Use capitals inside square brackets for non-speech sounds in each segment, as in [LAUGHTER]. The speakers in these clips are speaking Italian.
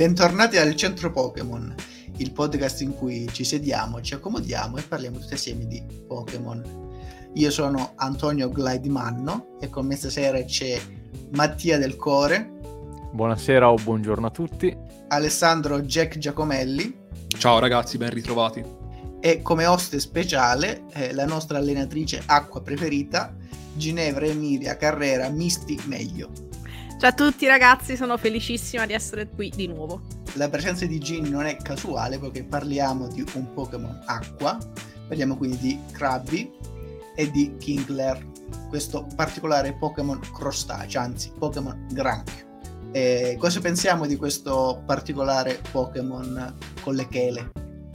Bentornati al Centro Pokémon, il podcast in cui ci sediamo, ci accomodiamo e parliamo tutti assieme di Pokémon. Io sono Antonio Glaidimanno e con me stasera c'è Mattia Del Core. Buonasera o buongiorno a tutti. Alessandro Jack Giacomelli. Ciao ragazzi, ben ritrovati. E come oste speciale eh, la nostra allenatrice acqua preferita, Ginevra Emilia Carrera Misti Meglio. Ciao a tutti ragazzi, sono felicissima di essere qui di nuovo. La presenza di Ginny non è casuale perché parliamo di un Pokémon acqua, parliamo quindi di Krabby e di Kingler, questo particolare Pokémon crostaceo, anzi Pokémon granchio. E cosa pensiamo di questo particolare Pokémon con le chele?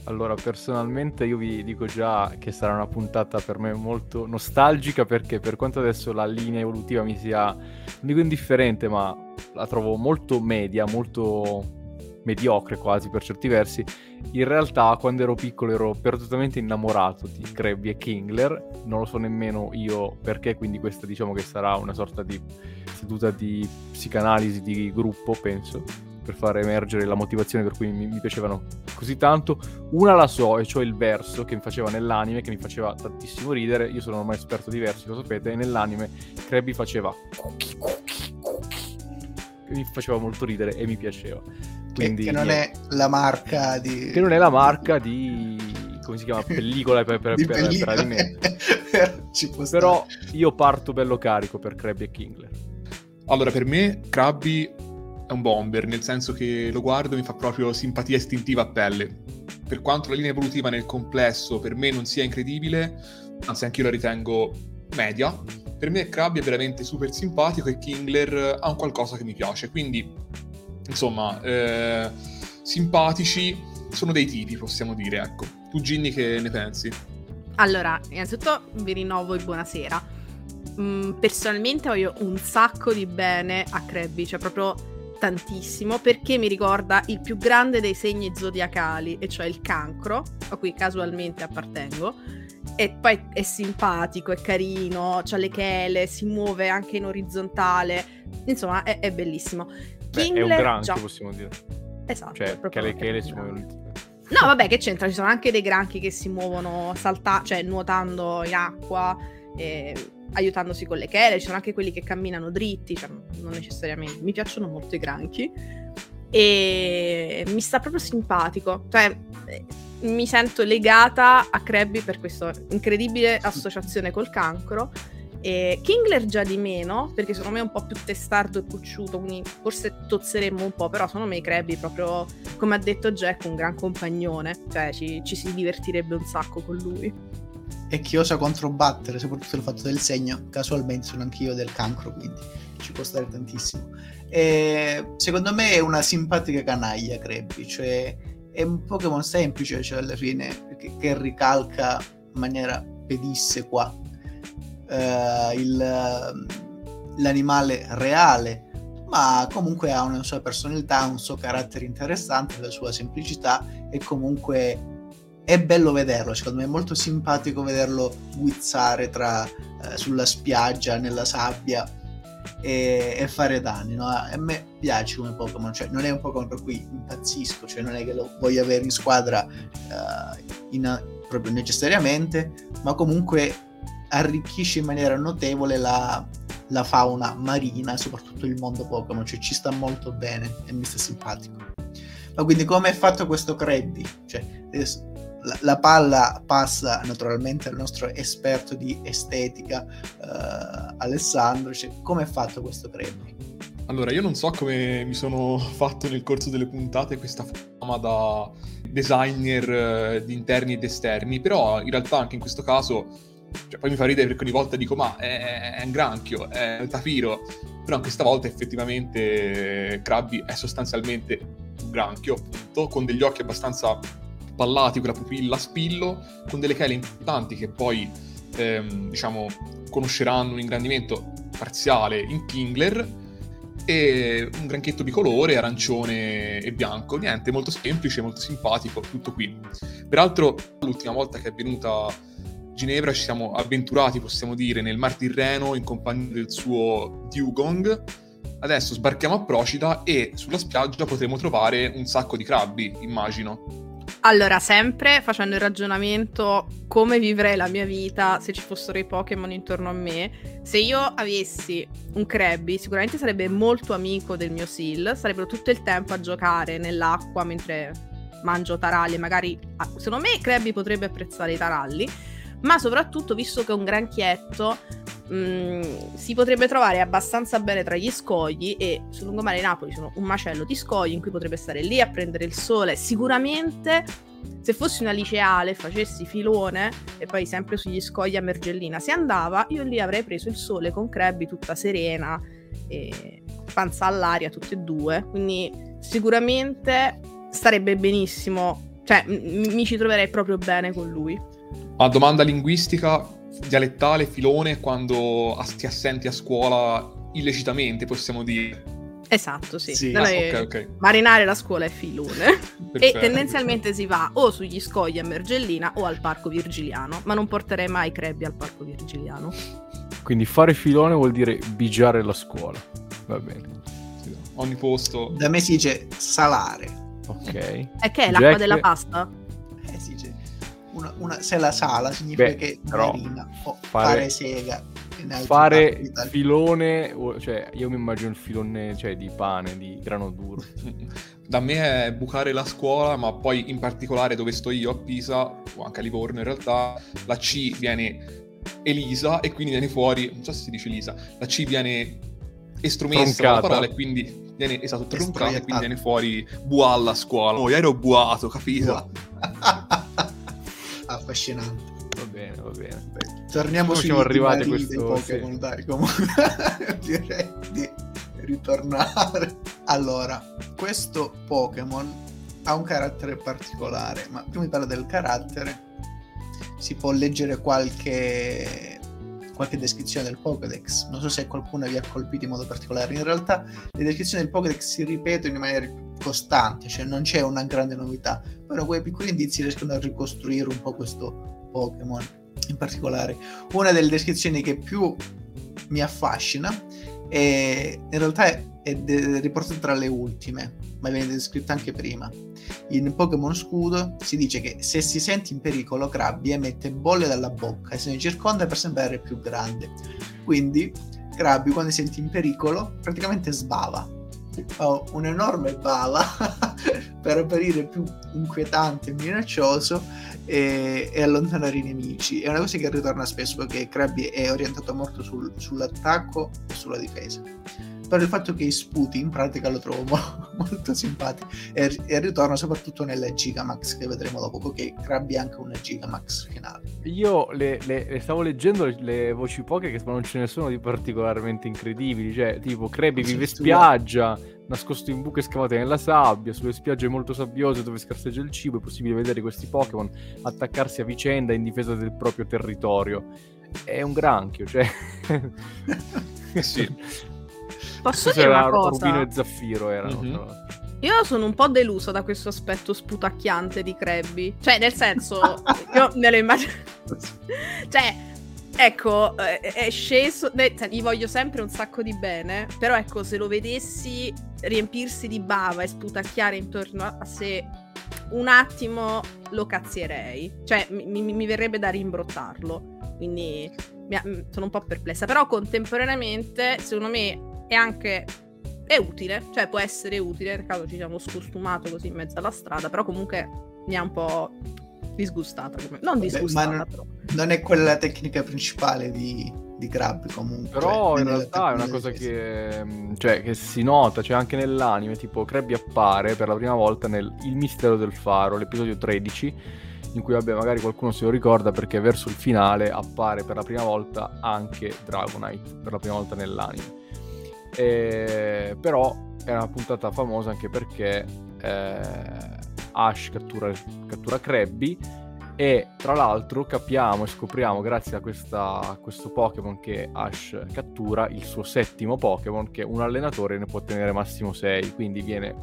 Allora, personalmente io vi dico già che sarà una puntata per me molto nostalgica perché per quanto adesso la linea evolutiva mi sia, non dico indifferente, ma la trovo molto media, molto mediocre quasi per certi versi, in realtà quando ero piccolo ero perdutamente innamorato di Krabby e Kingler, non lo so nemmeno io perché, quindi questa diciamo che sarà una sorta di seduta di psicanalisi di gruppo, penso per far emergere la motivazione per cui mi, mi, piacevano così tanto. Una la so, e cioè il verso che mi faceva nell'anime, che mi faceva tantissimo ridere. Io sono ormai esperto di versi, lo sapete, e nell'anime Krabby faceva cookie, cookie, cookie. Che mi faceva molto ridere e mi piaceva. Quindi, che, che non è la marca [LAUGHS] di... Che non è la marca di... come si chiama? Pellicola per, per, [LAUGHS] per, pellicola. [LAUGHS] per anime. Però io parto bello carico per Krabby e Kingler. Allora, per me Krabby è un bomber, nel senso che lo guardo e mi fa proprio simpatia istintiva a pelle. Per quanto la linea evolutiva nel complesso per me non sia incredibile, anzi anche io la ritengo media, per me Krabby è veramente super simpatico e Kingler ha un qualcosa che mi piace. Quindi, insomma, eh, simpatici sono dei tipi, possiamo dire, ecco. Tu Ginny che ne pensi? Allora, innanzitutto vi rinnovo il buonasera. Mm, personalmente ho un sacco di bene a Krabby, cioè proprio tantissimo perché mi ricorda il più grande dei segni zodiacali, e cioè il cancro, a cui casualmente appartengo. E poi è simpatico, è carino, ha le chele, si muove anche in orizzontale. Insomma, è, è bellissimo. Beh, Kingler, è un granchio, già... possiamo dire. Esatto. Cioè, che le chele si muovono No, vabbè, che c'entra? Ci sono anche dei granchi che si muovono salta- cioè nuotando in acqua. E aiutandosi con le chele, ci sono anche quelli che camminano dritti, cioè non necessariamente, mi piacciono molto i granchi. E mi sta proprio simpatico, cioè mi sento legata a Krabby per questa incredibile associazione col cancro. E Kingler già di meno, perché secondo me è un po' più testardo e cucciuto, quindi forse tozzeremmo un po', però secondo me Krabby proprio, come ha detto Jack, un gran compagnone, cioè ci, ci si divertirebbe un sacco con lui e chi osa controbattere, soprattutto il fatto del segno, casualmente sono anch'io del cancro, quindi ci può stare tantissimo. E secondo me è una simpatica canaglia Krabby, cioè è un Pokémon semplice, cioè alla fine, che, che ricalca in maniera pedissequa uh, il, l'animale reale, ma comunque ha una sua personalità, un suo carattere interessante, la sua semplicità e comunque è bello vederlo, secondo me è molto simpatico vederlo guizzare tra, eh, sulla spiaggia, nella sabbia e, e fare danni. No? A me piace come Pokémon, cioè non è un Pokémon per cui impazzisco, cioè non è che lo voglio avere in squadra uh, in, proprio necessariamente, ma comunque arricchisce in maniera notevole la, la fauna marina, soprattutto il mondo Pokémon, cioè ci sta molto bene e mi sta simpatico. Ma quindi come è fatto questo Krabby? Cioè, la, la, palla passa naturalmente al nostro esperto di estetica, uh, Alessandro. Cioè, come è fatto questo crepe? Allora, io non so come mi sono [LAUGHS] fatto nel corso delle puntate questa fama da designer uh, di interni ed esterni, però in realtà anche in questo caso, cioè, poi mi fa ridere perché ogni volta dico ma è, è un granchio, è un tafiro, però questa volta effettivamente Krabby è sostanzialmente un granchio, appunto, con degli occhi abbastanza pallati con la pupilla a spillo, con delle chele importanti che poi, ehm, diciamo, conosceranno un ingrandimento parziale in Kingler e un granchetto bicolore, arancione e bianco. Niente, molto semplice, molto simpatico, tutto qui. Peraltro, l'ultima volta che è venuta Ginevra ci siamo avventurati, possiamo dire, nel Mar Tirreno in compagnia del suo Dugong, adesso sbarchiamo a Procida e sulla spiaggia potremo trovare un sacco di crabbi, immagino. Allora, sempre facendo il ragionamento come vivrei la mia vita se ci fossero i Pokémon intorno a me. Se io avessi un Krabby, sicuramente sarebbe molto amico del mio Seal, sarebbero tutto il tempo a giocare nell'acqua mentre mangio taralli, magari ah, secondo me Krabby potrebbe apprezzare i taralli, ma soprattutto visto che è un granchietto mm, si potrebbe trovare abbastanza bene tra gli scogli e sul lungomare di Napoli sono un macello di scogli in cui potrebbe stare lì a prendere il sole. Sicuramente se fossi una liceale, facessi filone e poi sempre sugli scogli a Mergellina si andava, io lì avrei preso il sole con Krebby tutta serena e panza all'aria tutte e due, quindi sicuramente starebbe benissimo, cioè m- mi ci troverei proprio bene con lui. A domanda linguistica, dialettale, filone, quando ti assenti a scuola illecitamente, possiamo dire. Esatto, sì. sì. Ah, okay, okay. Marinare la scuola è filone. [LAUGHS] e tendenzialmente si va o sugli scogli a Mergellina o al parco virgiliano, ma non porterei mai Krebby al parco virgiliano. Quindi fare filone vuol dire bigiare la scuola. Va bene. Sì, ogni posto. Da me si dice salare. Ok. E che è l'acqua Jack... della pasta? Eh si dice. Una, una, se la sala significa Beh, che però, marina fare, fare sega fare filone, cioè io mi immagino il filone cioè, di pane, di grano duro. [LAUGHS] da me è bucare la scuola, ma poi in particolare dove sto io a Pisa, o anche a Livorno in realtà, la C viene Elisa e quindi viene fuori, non so se si dice Elisa, la C viene estromessa dalla parola e quindi viene esatto, troncata e quindi viene fuori bualla a scuola. Oh, ero buato, capito? [LAUGHS] Affascinante. Va bene, va bene. Torniamo sui siamo arrivati a questo Pokémon, sì. dai, comunque [LAUGHS] direi di ritornare. Allora, questo Pokémon ha un carattere particolare, ma prima di parlare del carattere si può leggere qualche qualche descrizione del Pokédex. Non so se qualcuno vi ha colpito in modo particolare. In realtà le descrizioni del Pokédex si ripetono in maniera costante, cioè non c'è una grande novità, però quei piccoli indizi riescono a ricostruire un po' questo Pokémon in particolare. Una delle descrizioni che più mi affascina è, in realtà è riportata tra le ultime, ma viene descritta anche prima. In Pokémon Scudo si dice che se si sente in pericolo, Krabby emette bolle dalla bocca e se ne circonda per sembrare più grande. Quindi Krabby quando si sente in pericolo praticamente sbava. Fa un'enorme bava [LAUGHS] per apparire più inquietante e minaccioso e, e, allontanare i nemici. È una cosa che ritorna spesso perché Krabby è orientato molto sul, sull'attacco e sulla difesa. Però il fatto che sputi in pratica lo trovo [LAUGHS] mo- molto simpatico e, e ritorna soprattutto nella Gigamax che vedremo dopo perché Krabby anche una Gigamax finale. Io le, le, le stavo leggendo le, le voci poche che non ce ne sono di particolarmente incredibili, cioè tipo Krabby vive in spiaggia nascosto in buche scavate nella sabbia, sulle spiagge molto sabbiose dove scarseggia il cibo, è possibile vedere questi Pokémon attaccarsi a vicenda in difesa del proprio territorio. È un granchio, cioè... [LAUGHS] [LAUGHS] sì. Posso dire una cosa? Rubino e Zaffiro erano. Mm-hmm. Io sono un po' deluso da questo aspetto sputacchiante di Krabby. Cioè, nel senso, [LAUGHS] io me lo immagino... [LAUGHS] cioè, ecco, eh, è sceso... Cioè, gli voglio sempre un sacco di bene, però ecco, se lo vedessi riempirsi di bava e sputacchiare intorno a sé, un attimo lo cazzierei. Cioè, mi, mi, mi verrebbe da rimbrottarlo. Quindi mi, sono un po' perplessa. Però contemporaneamente, secondo me, è anche è utile, cioè può essere utile, nel caso ci siamo scostumato così in mezzo alla strada, però comunque mi ha un po' disgustata. Come... Non disgustata, Beh, non, non, è quella la tecnica principale di, di Grab comunque. Però in realtà è una cosa che, mm, cioè, che, si nota, cioè anche nell'anime, tipo Krabby appare per la prima volta nel Il mistero del faro, l'episodio 13, in cui vabbè magari qualcuno se lo ricorda perché verso il finale appare per la prima volta anche Dragonite, per la prima volta nell'anime. E, però è una puntata famosa anche perché eh, Ash cattura, cattura Krabby e tra l'altro capiamo e scopriamo grazie a, questa, a questo Pokémon che Ash cattura il suo settimo Pokémon che un allenatore ne può tenere massimo 6 quindi viene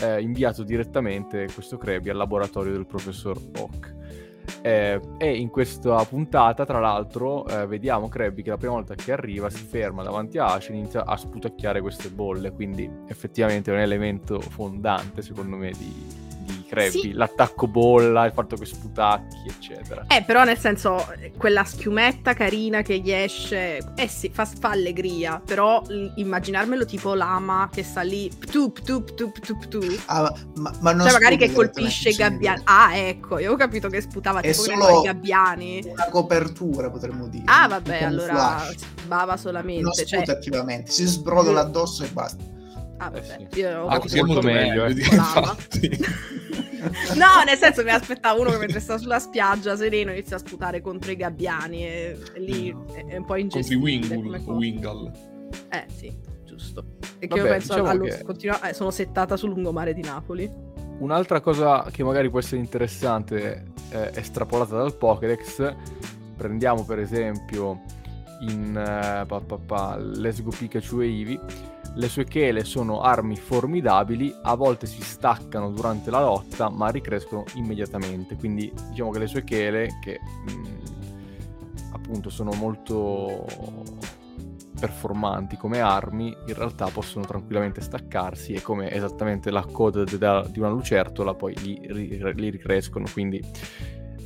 eh, inviato direttamente questo Krabby al laboratorio del professor Oak Eh, e in questa puntata, tra l'altro, eh, vediamo Krabby che la prima volta che arriva si ferma davanti a Ash e inizia a sputacchiare queste bolle. Quindi effettivamente è un elemento fondante, secondo me, di, Krabby, sì. l'attacco bolla, il fatto che sputacchi, eccetera. Eh, però nel senso, quella schiumetta carina che gli esce, eh sì, fa, fa allegria, però immaginarmelo tipo lama che sta lì, ptu, ptu, ptu, ptu, ptu. Ah, ma, ma non cioè magari che colpisce i gabbiani. Ah, ecco, io ho capito che sputava è tipo i gabbiani. una copertura, potremmo dire. Ah, vabbè, allora bava solamente. Non sputa cioè... attivamente, si sbrodola addosso e basta. Ah, vabbè. Eh sì. Io ah, così è molto meglio, meglio eh, infatti. [LAUGHS] no, nel senso mi aspettavo uno che mentre sta sulla spiaggia sereno inizia a sputare contro i gabbiani e, e lì è, è, un po' ingestibile. Contro i Wingul, Wingal. Eh sì, giusto. E che Vabbè, io penso diciamo allo, che... continua, eh, sono settata sul lungomare di Napoli. Un'altra cosa che magari può essere interessante, eh, estrapolata dal Pokédex, prendiamo per esempio in uh, pa, pa, pa, Let's Go Pikachu e Eevee le sue chele sono armi formidabili, a volte si staccano durante la lotta, ma ricrescono immediatamente. Quindi diciamo che le sue chele, che mh, mm, appunto sono molto performanti come armi, in realtà possono tranquillamente staccarsi e come esattamente la coda di una lucertola poi li, li ricrescono. Quindi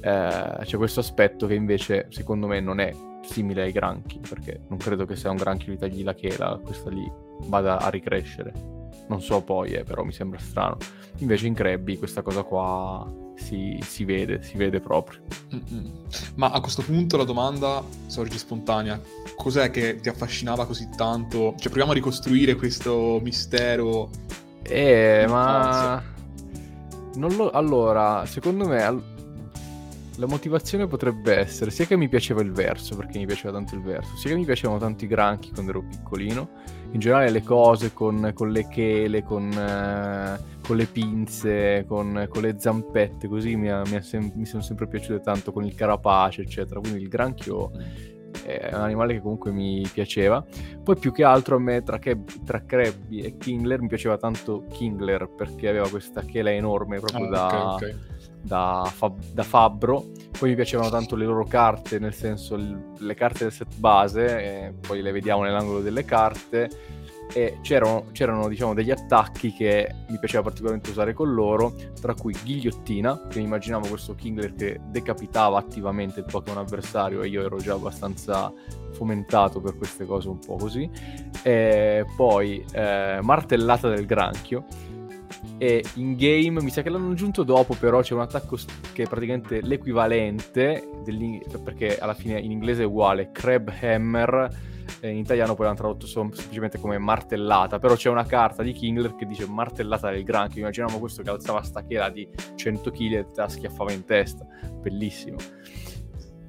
eh, c'è questo aspetto che invece secondo me non è simile ai granchi, perché non credo che sia un granchio di tagli la chela, questa lì vada a ricrescere. Non so poi, eh, però mi sembra strano. Invece in Krabby questa cosa qua si, si vede, si vede proprio. Mm-mm. Ma a questo punto la domanda sorge spontanea. Cos'è che ti affascinava così tanto? Cioè proviamo a ricostruire questo mistero. Eh, ma... Lo... Allora, secondo me la motivazione potrebbe essere sia che mi piaceva il verso, perché mi piaceva tanto il verso, sia che mi piacevano tanto i granchi quando ero piccolino, in generale le cose con, con le chele, con, eh, con, le pinze, con, con, le zampette, così mi, mi, sem- mi, sono sempre piaciute tanto, con il carapace, eccetera. Quindi il granchio è un animale che comunque mi piaceva. Poi più che altro a me tra, Keb- tra Krabby e Kingler mi piaceva tanto Kingler perché aveva questa chela enorme proprio oh, da... Okay, okay da, Fab- da, Fabbro. Poi mi piacevano tanto le loro carte, nel senso le carte del set base, poi le vediamo nell'angolo delle carte. E c'erano, c'erano diciamo, degli attacchi che mi piaceva particolarmente usare con loro, tra cui ghigliottina, che immaginavo questo Kingler che decapitava attivamente il Pokémon avversario e io ero già abbastanza fomentato per queste cose un po' così. E poi eh, martellata del granchio, e in game mi sa che l'hanno aggiunto dopo però c'è un attacco che è praticamente l'equivalente perché alla fine in inglese è uguale Crab Hammer in italiano poi l'hanno tradotto semplicemente come martellata però c'è una carta di Kingler che dice martellata del granchio immaginiamo questo che alzava sta chela di 100 kg e te la schiaffava in testa. Bellissimo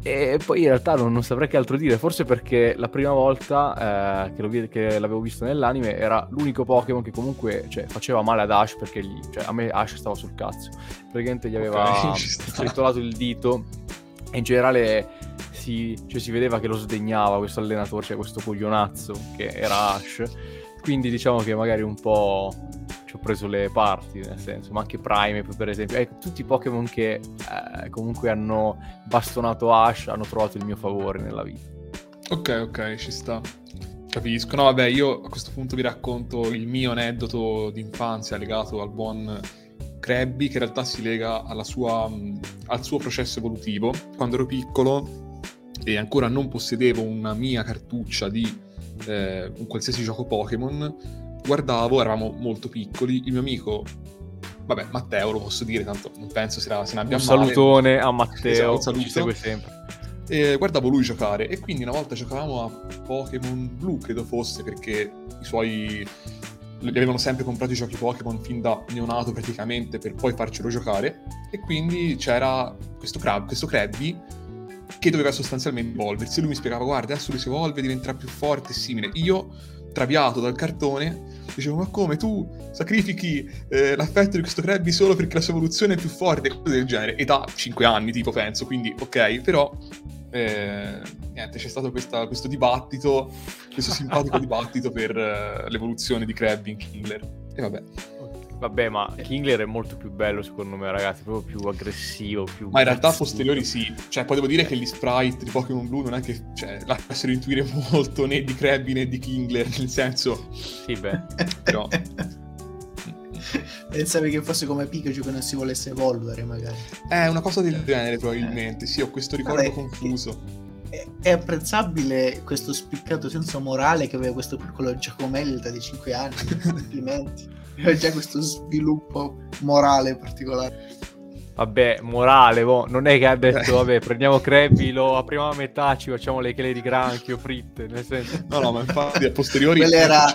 e poi in realtà non, non, saprei che altro dire, forse perché la prima volta eh, che, lo, che, l'avevo visto nell'anime era l'unico Pokémon che comunque cioè, faceva male ad Ash perché gli, cioè, a me Ash stava sul cazzo. Praticamente gli aveva [LAUGHS] okay, stritolato il dito e in generale si, cioè, si, vedeva che lo sdegnava questo allenatore, cioè questo coglionazzo che era Ash. Quindi diciamo che magari un po' ci ho preso le parti, nel senso, ma anche Prime per esempio, ecco, tutti i Pokémon che eh, comunque hanno bastonato Ash hanno trovato il mio favore nella vita. Ok, ok, ci sta. Capisco. No, vabbè, io a questo punto vi racconto il mio aneddoto d'infanzia legato al buon Krabby, che in realtà si lega sua, al suo processo evolutivo. Quando ero piccolo e ancora non possedevo una mia cartuccia di eh, un qualsiasi gioco Pokémon, guardavo, eravamo molto piccoli, il mio amico, vabbè, Matteo lo posso dire, tanto non penso se, la, se ne abbia un male. salutone a [LAUGHS] Matteo, esatto, ci segue sempre. E guardavo lui giocare e quindi una volta giocavamo a Pokémon Blu, credo fosse, perché i suoi gli avevano sempre comprato i giochi Pokémon fin da neonato praticamente per poi farcelo giocare e quindi c'era questo, crab, questo Krabby che doveva sostanzialmente evolversi. Lui mi spiegava, guarda, adesso lui si evolve, diventerà più forte e simile. Io traviato dal cartone, dicevo ma come tu sacrifichi eh, l'affetto di questo Krabby solo perché la sua evoluzione è più forte, cose del genere, età 5 anni tipo penso, quindi ok, però eh, niente, c'è stato questa, questo dibattito, questo simpatico [LAUGHS] dibattito per eh, l'evoluzione di Krabby in Kingler, e vabbè. Vabbè, ma Kingler è molto più bello secondo me, ragazzi, proprio più aggressivo, più... Ma in realtà a posteriori sì, cioè poi devo dire che gli sprite di Pokémon Blue non è che cioè, lasciano intuire molto né di Krabby né di Kingler, nel senso... Sì, beh. [LAUGHS] Però... Pensavi che fosse come Pikachu che non si volesse evolvere, magari. È una cosa del genere, probabilmente. Sì, ho questo ricordo Vabbè, confuso. È, è apprezzabile questo spiccato senso morale che aveva questo piccolo Giacomelli di 5 anni. [LAUGHS] Complimenti. Aveva già questo sviluppo morale particolare. Vabbè, morale, boh, non è che ha detto, [LAUGHS] vabbè, prendiamo Krabby, lo apriamo a metà, ci facciamo le chele di granchio fritte, nel senso... No, no, ma infatti a posteriori... Quello era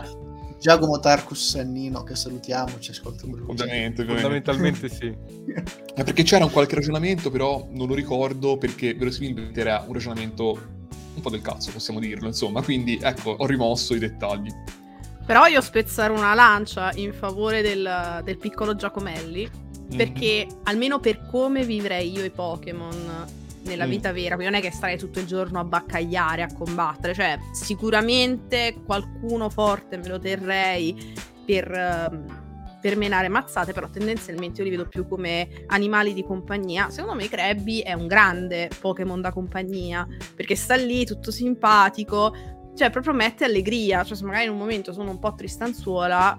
Giacomo Tarcus Sannino, che salutiamo, ci ascolta. Ovviamente. Fondamentalmente sì. È [LAUGHS] perché c'era un qualche ragionamento, però non lo ricordo perché verosimilmente era un ragionamento un po' del cazzo, possiamo dirlo, insomma. Quindi, ecco, ho rimosso i dettagli. Però io spezzare una lancia in favore del, del piccolo Giacomelli, perché almeno per come vivrei io i Pokémon nella Mm. vita vera, quindi non è che starei tutto il giorno a baccagliare, a combattere, cioè sicuramente qualcuno forte me lo terrei per, ehm, per menare mazzate, però tendenzialmente io li vedo più come animali di compagnia. Secondo me Krabby è un grande Pokémon da compagnia, perché sta lì tutto simpatico, cioè proprio mette allegria, cioè se magari in un momento sono un po' tristanzuola,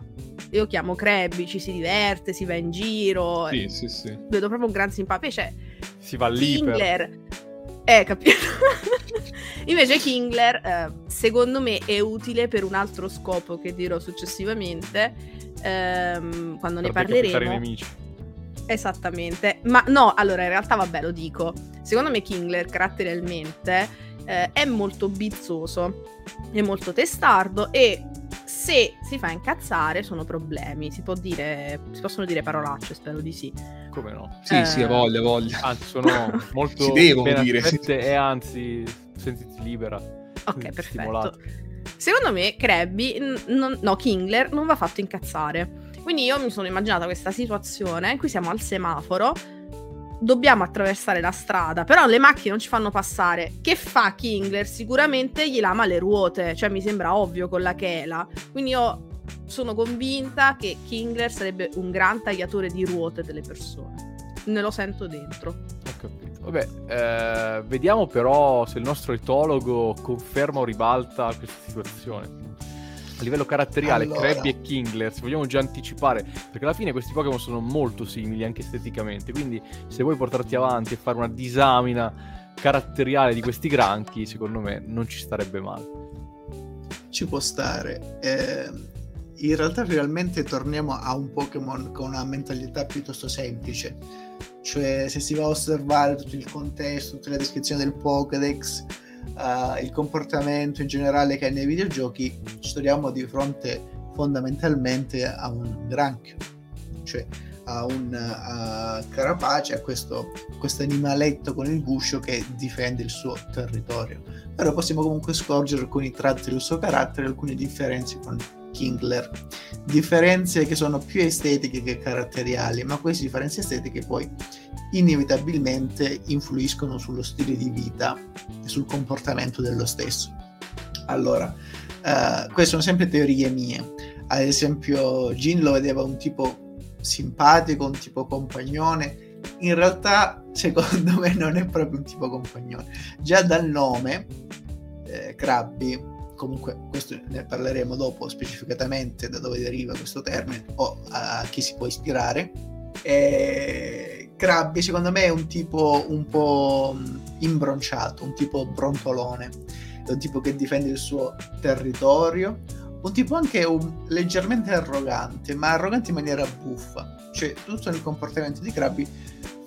io chiamo Krabby, ci si diverte, si va in giro, Sì, sì, sì. vedo proprio un gran simpatico, invece Si va lì per... Kingler. Eh, capito? [LAUGHS] Invece Kingler, eh, secondo me, è utile per un altro scopo che dirò successivamente, ehm, quando ne per decapitare i parleremo. nemici. Esattamente. Ma no, allora, in realtà, vabbè, lo dico. Secondo me Kingler, caratterialmente, eh, è molto bizzoso, è molto testardo e se si fa incazzare sono problemi. Si può dire, si possono dire parolacce, spero di sì. Come no? Sì, Eh. sì, ha voglia, voglia. Anzi, sono [LAUGHS] molto Si devono dire, e anzi, sentiti libera. Ok, perfetto. stimolato. Secondo me Krabby, non- no, Kingler non va fatto incazzare. Quindi io mi sono immaginata questa situazione in cui siamo al semaforo, dobbiamo attraversare la strada, però le macchine non ci fanno passare. Che fa Kingler? Sicuramente gli lama le ruote, cioè mi sembra ovvio con la chela. Quindi io sono convinta che Kingler sarebbe un gran tagliatore di ruote delle persone. Ne lo sento dentro. Ho capito. Vabbè, eh, vediamo però se il nostro etologo conferma o ribalta questa situazione. A livello caratteriale, Allora. Krabby e Kingler, se vogliamo già anticipare, perché alla fine questi Pokémon sono molto simili anche esteticamente, quindi se vuoi portarti avanti e fare una disamina caratteriale di questi granchi, secondo me non ci starebbe male. Ci può stare. Eh, in realtà finalmente torniamo a un Pokémon con una mentalità piuttosto semplice. Cioè, se si va a osservare tutto il contesto, tutte le descrizioni del Pokédex, eh, il comportamento in generale che ha nei videogiochi, ci troviamo di fronte fondamentalmente a un granchio. Cioè, a un a carapace, a questo animaletto con il guscio che difende il suo territorio però possiamo comunque scorgere alcuni tratti del suo carattere, alcune differenze con Kingler. Differenze che sono più estetiche che caratteriali, ma queste differenze estetiche poi inevitabilmente influiscono sullo stile di vita e sul comportamento dello stesso. Allora, eh, queste sono sempre teorie mie. Ad esempio, Jin lo vedeva un tipo simpatico, un tipo compagnone. In realtà, secondo me, non è proprio un tipo compagnone. Già dal nome, eh, Krabby, comunque questo ne parleremo dopo specificatamente da dove deriva questo termine o a chi si può ispirare. Eh, Krabby secondo me è un tipo un po' mh, imbronciato, un tipo brontolone, è un tipo che difende il suo territorio, un tipo anche un- leggermente arrogante, ma arrogante in maniera buffa. Cioè tutto il comportamento di Krabby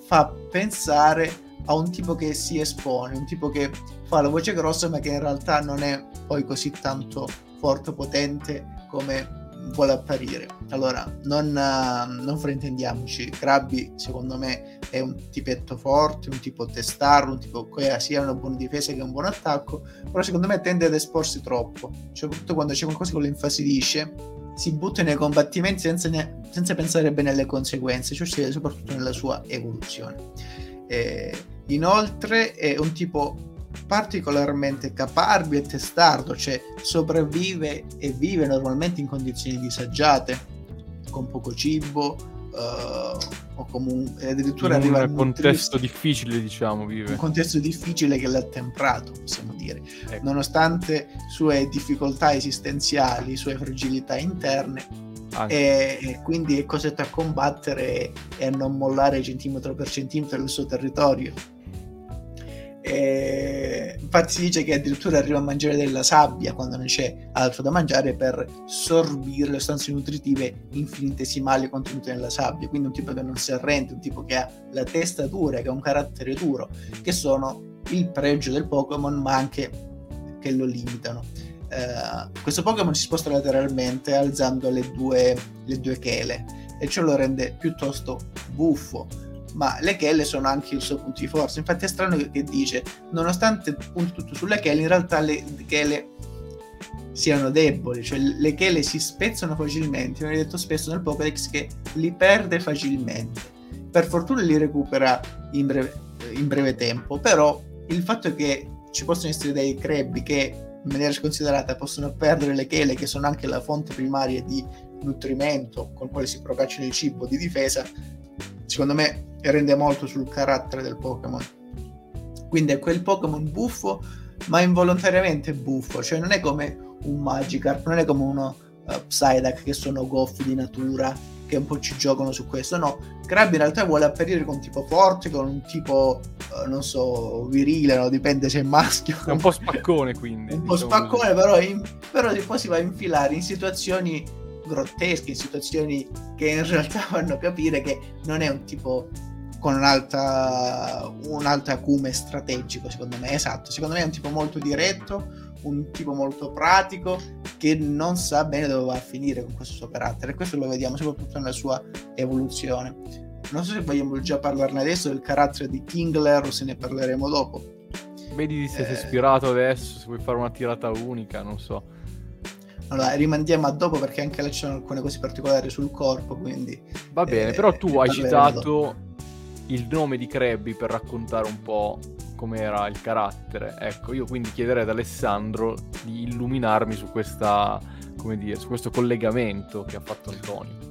fa pensare a un tipo che si espone, un tipo che fa la voce grossa ma che in realtà non è poi così tanto forte o potente come vuole apparire. Allora, non, eh, non fraintendiamoci, Krabby secondo me è un tipetto forte, un tipo testardo, un tipo che sia una buona difesa che un buon attacco, però secondo me tende ad esporsi troppo, soprattutto quando c'è qualcosa che lo infastidisce, si butta nei combattimenti senza, ne- senza pensare bene alle conseguenze, cioè soprattutto nella sua evoluzione. Eh, inoltre è un tipo particolarmente caparbio e testardo, cioè sopravvive e vive normalmente in condizioni disagiate, con poco cibo, uh, o comunque addirittura in arriva un contesto difficile, diciamo, vive. Un contesto difficile che l'ha temprato, possiamo dire. Ecco. Nonostante sue difficoltà esistenziali, sue fragilità interne, e, e, quindi è costretto a combattere e a non mollare centimetro per centimetro il suo territorio. E, infatti si dice che addirittura arriva a mangiare della sabbia quando non c'è altro da mangiare per sorbire le sostanze nutritive infinitesimali contenute nella sabbia. Quindi un tipo che non si arrende, un tipo che ha la testa dura, che ha un carattere duro, che sono il pregio del Pokémon, ma anche che lo limitano. Uh, questo Pokémon si sposta lateralmente alzando le due, le due chele e ciò lo rende piuttosto buffo ma le chele sono anche il suo punto di forza. Infatti è strano che, dice nonostante punti tutto sulle chele in realtà le chele siano deboli. Cioè le chele si spezzano facilmente hai detto spesso nel Pokédex che li perde facilmente. Per fortuna li recupera in breve, in breve tempo però il fatto che ci possono essere dei crebbi che in maniera sconsiderata possono perdere le chele che sono anche la fonte primaria di nutrimento con quale si procacciano il cibo di difesa secondo me rende molto sul carattere del Pokémon quindi è quel Pokémon buffo ma involontariamente buffo cioè non è come un Magikarp non è come uno uh, Psyduck che sono goffi di natura che un po' ci giocano su questo. No, Crabbe in realtà vuole apparire con un tipo forte, con un tipo, uh, non so, virile, no? dipende se è maschio. È un po' spaccone quindi. un po' diciamo spaccone, però, in, però poi si va a infilare in situazioni grottesche, in situazioni che in realtà [LAUGHS] fanno capire che non è un tipo con un'alta, un alto acume strategico, secondo me. Esatto, secondo me è un tipo molto diretto, un tipo molto pratico che non sa bene dove va a finire con questo suo carattere e questo lo vediamo soprattutto nella sua evoluzione. Non so se vogliamo già parlarne adesso del carattere di Kingler o se ne parleremo dopo. Vedi di sei eh... ispirato adesso, se vuoi fare una tirata unica, non so. Allora, rimandiamo a dopo perché anche là ci sono alcune cose particolari sul corpo, quindi... Va bene, eh, però tu hai citato dopo. il nome di Krabby per raccontare un po' com'era il carattere. Ecco, io quindi chiederei ad Alessandro di illuminarmi su questa, come dire, su questo collegamento che ha fatto Antonio.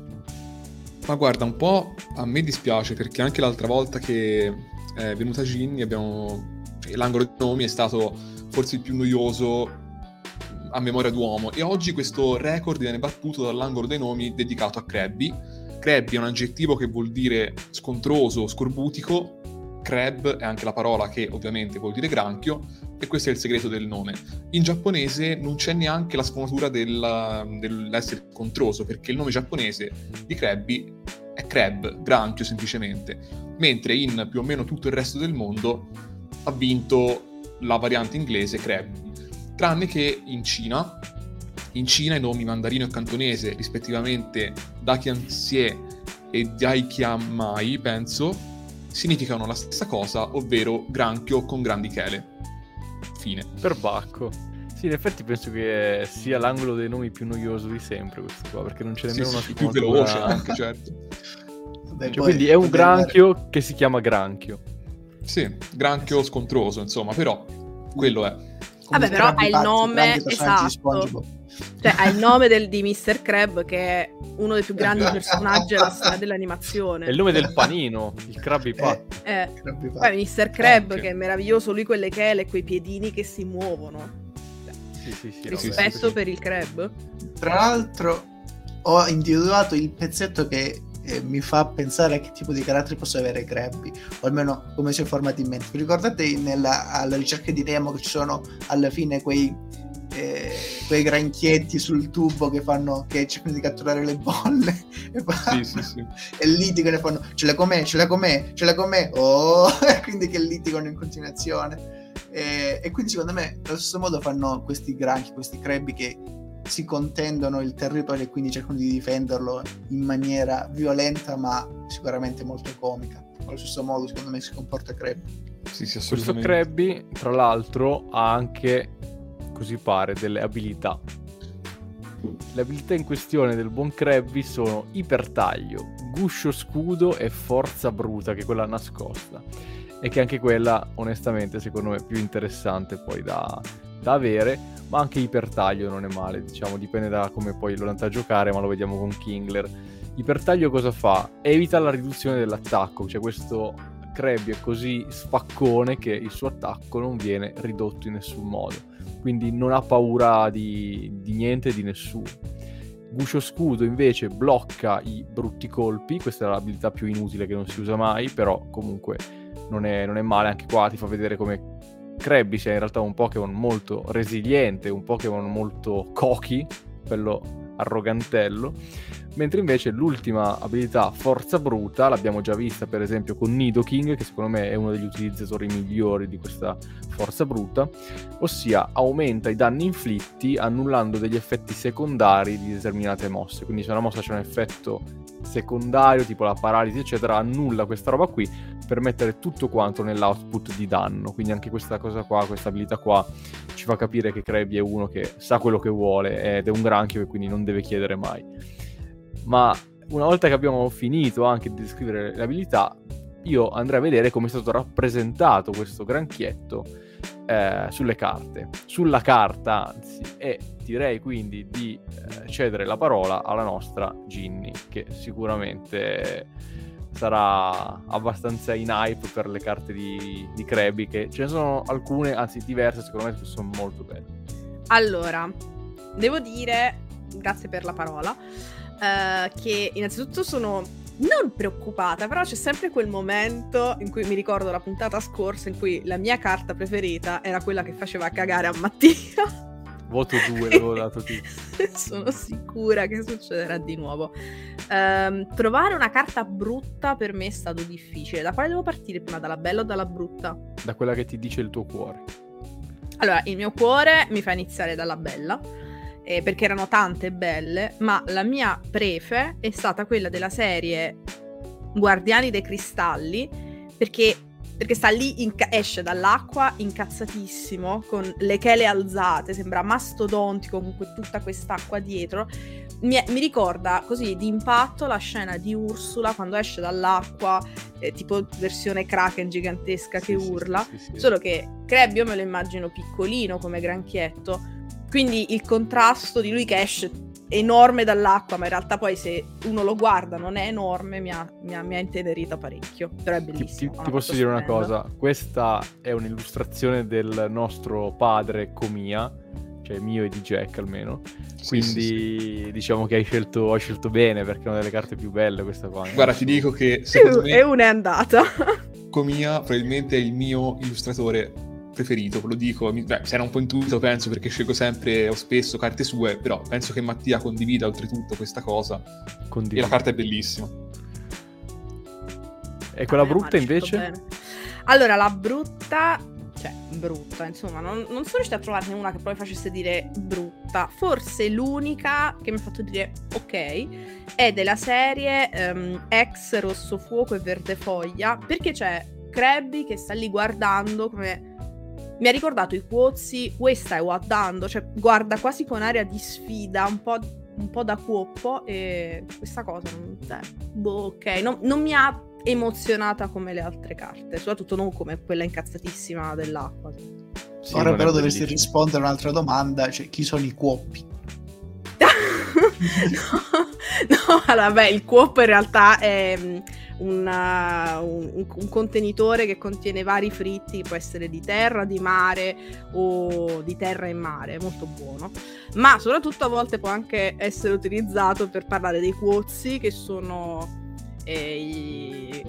Ma guarda, un po' a me dispiace perché anche l'altra volta che è venuta Ginny abbiamo... l'angolo dei nomi è stato forse il più noioso a memoria d'uomo e oggi questo record viene battuto dall'angolo dei nomi dedicato a Krabby. Krabby è un aggettivo che vuol dire scontroso, scorbutico crab è anche la parola che ovviamente vuol dire granchio e questo è il segreto del nome. In giapponese non c'è neanche la sfumatura del, dell'essere controso perché il nome giapponese di Krabby è crab, granchio semplicemente, mentre in più o meno tutto il resto del mondo ha vinto la variante inglese Krabby, tranne che in Cina. In Cina i nomi mandarino e cantonese, rispettivamente Daqianxie e Daiqiamai, penso, significano la stessa cosa, ovvero granchio con grandi chele. Fine. Perbacco. Sì, in effetti penso che sia l'angolo dei nomi più noioso di sempre questo qua, perché non c'è nemmeno sì, una sì, più veloce anche, certo. Beh, cioè, quindi è un granchio andare... che si chiama granchio. Sì, granchio scontroso, insomma, però quello è. Vabbè, però ha il nome esatto. Cioè, ha il nome del, di Mr. Crab, che è uno dei più grandi [LAUGHS] personaggi della storia dell'animazione. È il nome del panino, il Krabby Patty. Eh, eh. Poi Mr. Crab, eh, che è meraviglioso, lui quelle chele, quei piedini che si muovono. Sì, sì, sì, Rispetto sì, sì, per il crab. Tra l'altro, ho individuato il pezzetto che eh, mi fa pensare a che tipo di carattere possa avere Krabby, o almeno come si è formato in mente. Vi ricordate nella, alla ricerca di Nemo che ci sono alla fine quei eh, quei granchietti sul tubo che fanno che cercano di catturare le bolle [LAUGHS] e, sì, sì, sì. [LAUGHS] e litigano e fanno ce la com'è, ce la com'è, ce la com'è oh! [LAUGHS] quindi che litigano in continuazione e, e, quindi secondo me allo stesso modo fanno questi granchi, questi crabby che si contendono il territorio e quindi cercano di difenderlo in maniera violenta ma sicuramente molto comica allo stesso modo secondo me si comporta Krabby sì, sì, Questo Krabby, tra l'altro, ha anche così pare, delle abilità. Le abilità in questione del buon Krabby sono ipertaglio, guscio scudo e forza bruta, che è quella nascosta. E che anche quella, onestamente, secondo me è più interessante poi da, da avere, ma anche ipertaglio non è male, diciamo, dipende da come poi lo andrà a giocare, ma lo vediamo con Kingler. Ipertaglio cosa fa? Evita la riduzione dell'attacco, cioè questo Krabby è così spaccone che il suo attacco non viene ridotto in nessun modo, quindi non ha paura di, di niente e di nessuno. Guscio Scudo invece blocca i brutti colpi, questa è l'abilità più inutile che non si usa mai, però comunque non è, non è male, anche qua ti fa vedere come Krabby sia in realtà un Pokémon molto resiliente, un Pokémon molto cocky, quello arrogantello, mentre invece l'ultima abilità, Forza Bruta, l'abbiamo già vista per esempio con Nidoking, che secondo me è uno degli utilizzatori migliori di questa Forza Bruta, ossia aumenta i danni inflitti annullando degli effetti secondari di determinate mosse, quindi se una mossa c'è un effetto secondario, tipo la paralisi, eccetera, annulla questa roba qui per mettere tutto quanto nell'output di danno. Quindi anche questa cosa qua, questa abilità qua, ci fa capire che Krabby è uno che sa quello che vuole ed è un granchio e quindi non deve chiedere mai. Ma una volta che abbiamo finito anche di descrivere le abilità, io andrei a vedere come è stato rappresentato questo granchietto eh, sulle carte. Sulla carta, anzi, e direi quindi di eh, cedere la parola alla nostra Ginny, che sicuramente sarà abbastanza in hype per le carte di, di Krabby, che ce ne sono alcune, anzi diverse, secondo me sono molto belle. Allora, devo dire, grazie per la parola, eh, che innanzitutto sono non preoccupata, però c'è sempre quel momento in cui mi ricordo la puntata scorsa in cui la mia carta preferita era quella che faceva cagare a Mattia. Voto 2 [LAUGHS] l'avevo dato tu. Sono sicura che succederà di nuovo. Um, trovare una carta brutta per me è stato difficile. Da quale devo partire prima? Dalla bella o dalla brutta? Da quella che ti dice il tuo cuore. Allora, il mio cuore mi fa iniziare dalla bella. Eh, perché erano tante belle, ma la mia prefe è stata quella della serie Guardiani dei Cristalli, perché perché sta lì, inca- esce dall'acqua incazzatissimo, con le chele alzate, sembra mastodontico con tutta quest'acqua dietro. Mi, mi, ricorda così d'impatto la scena di Ursula quando esce dall'acqua, eh, tipo versione Kraken gigantesca che sì, urla, sì, sì, solo che Krabby io me lo immagino piccolino come granchietto, quindi il contrasto di lui che esce enorme dall'acqua, ma in realtà poi se uno lo guarda non è enorme, mi ha, mi ha, mi ha intenerito parecchio. Però è bellissimo. Ti, ti, ti posso dire una cosa, questa è un'illustrazione del nostro padre Comia, cioè mio e di Jack almeno. Sì, Quindi sì, sì. diciamo che hai scelto, hai scelto, bene perché è una delle carte più belle questa qua. Guarda, ti dico che... [LAUGHS] E una è andata. Comia probabilmente è il mio illustratore preferito, ve lo dico, mi, beh, sarà un po' intuito penso perché scelgo sempre o spesso carte sue, però penso che Mattia condivida oltretutto questa cosa Condivido. e la carta è bellissima. E quella brutta invece? Allora, la brutta, cioè brutta, insomma, non, non sono riuscita a trovarne una che poi facesse dire brutta. Forse l'unica che mi ha fatto dire ok è della serie um, ex Rosso Fuoco e Verde Foglia, perché c'è Krabby che sta lì guardando come mi ha ricordato i Quozzi, questa stai guardando, cioè guarda quasi con aria di sfida, un po', un po da cuoppo e questa cosa non, eh, boh, ok, non, non mi ha emozionata come le altre carte, soprattutto non come quella incazzatissima dell'acqua. Sì, Ora però dovresti rispondere a un'altra domanda, cioè chi sono i cuoppi? [LAUGHS] [LAUGHS] no, [LAUGHS] no, allora, beh, il cuoppo in realtà è una, un, un, contenitore che contiene vari fritti, può essere di terra, di mare o di terra e mare, è molto buono. Ma soprattutto a volte può anche essere utilizzato per parlare dei cuozzi che sono eh, i,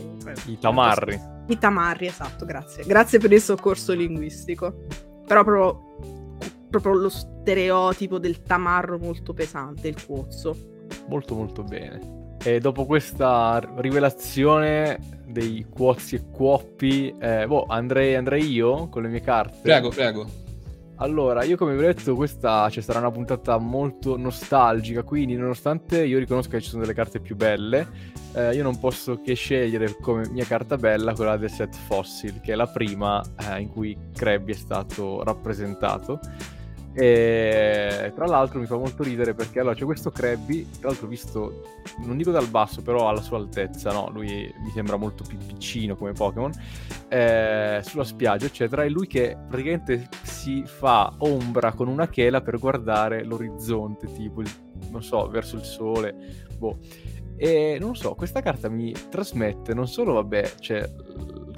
i tamarri. I tamarri, esatto, grazie. Grazie per il soccorso linguistico. Però proprio, proprio lo stereotipo del tamarro molto pesante, il cuozzo. Molto molto bene. E dopo questa rivelazione dei quozzi e cuoppi, eh, boh, andrei, andrei io con le mie carte. Prego, prego. Allora, io come vi ho detto, questa cioè, sarà una puntata molto nostalgica, quindi nonostante io riconosca che ci sono delle carte più belle, eh, io non posso che scegliere come mia carta bella quella del set Fossil, che è la prima eh, in cui Krabby è stato rappresentato. E tra l'altro mi fa molto ridere perché allora c'è questo Krabby, tra l'altro visto, non dico dal basso, però alla sua altezza, no? Lui mi sembra molto più piccino come Pokémon, eh, sulla spiaggia, eccetera, e lui che praticamente si fa ombra con una chela per guardare l'orizzonte, tipo, il, non so, verso il sole, boh. E non lo so, questa carta mi trasmette non solo, vabbè, c'è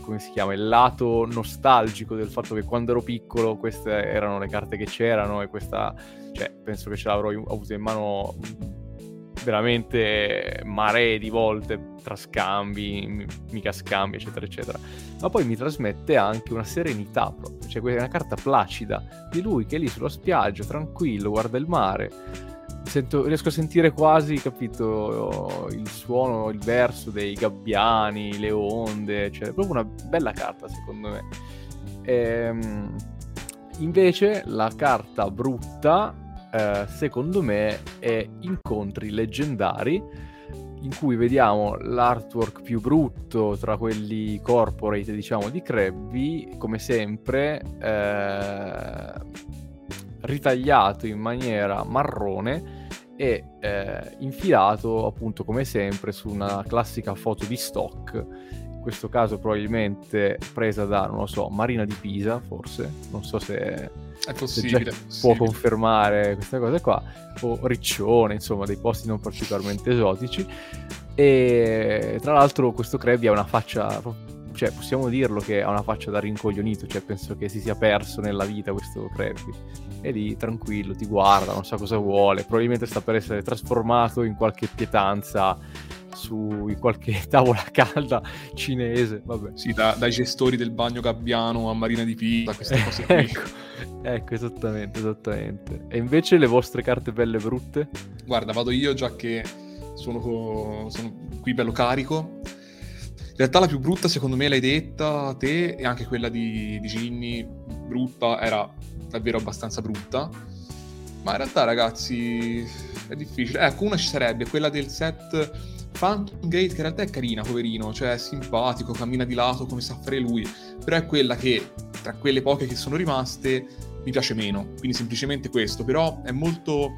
come si chiama, il lato nostalgico del fatto che quando ero piccolo queste erano le carte che c'erano e questa, cioè, penso che ce l'avrò avuto in mano veramente maree di volte tra scambi, mica scambi, eccetera, eccetera. Ma poi mi trasmette anche una serenità proprio, cioè una carta placida di lui che è lì sulla spiaggia, tranquillo, guarda il mare. Sento, riesco a sentire quasi, capito, il suono, il verso dei gabbiani, le onde, cioè proprio una bella carta secondo me. Ehm, invece la carta brutta eh, secondo me, è incontri leggendari in cui vediamo l'artwork più brutto tra quelli corporate, diciamo, di Krabby, come sempre, eh, ritagliato in maniera marrone e eh, infilato, appunto, come sempre, su una classica foto di stock. In questo caso probabilmente presa da, non lo so, Marina di Pisa, forse, non so se è possibile, può confermare queste cose qua, o Riccione, insomma, dei posti non particolarmente esotici. E tra l'altro questo Krabby ha una faccia, cioè possiamo dirlo che ha una faccia da rincoglionito, cioè penso che si sia perso nella vita questo Krabby. E lì tranquillo, ti guarda, non sa cosa vuole, probabilmente sta per essere trasformato in qualche pietanza su qualche [LAUGHS] tavola calda cinese. Vabbè. Sì, da, dai gestori del bagno gabbiano a Marina di Pisa, queste [LAUGHS] cose qui. ecco, ecco, esattamente, esattamente. E invece le vostre carte belle brutte? Guarda, vado io già che sono, sono qui bello carico. In realtà la più brutta secondo me l'hai detta te e anche quella di, di Ginny, brutta, era davvero abbastanza brutta. Ma in realtà ragazzi è difficile. Ecco, una ci sarebbe, quella del set Phantom Gate che in realtà è carina, poverino, cioè è simpatico, cammina di lato come sa fare lui, però è quella che tra quelle poche che sono rimaste mi piace meno, quindi semplicemente questo, però è molto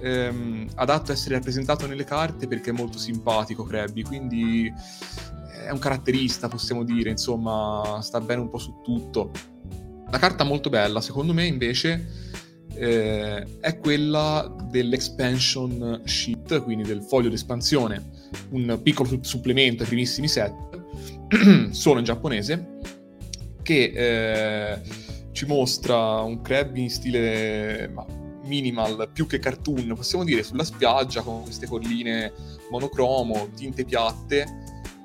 ehm, adatto a essere rappresentato nelle carte perché è molto simpatico Krabby, quindi è un caratterista, possiamo dire, insomma, sta bene un po' su tutto. La carta molto bella, secondo me invece eh, è quella dell'expansion sheet, quindi del foglio d'espansione, un piccolo supplemento ai primissimi set, [CLEARS THROAT] solo in giapponese, che eh, ci mostra un crab in stile ma, minimal, più che cartoon, possiamo dire, sulla spiaggia con queste colline monocromo, tinte piatte.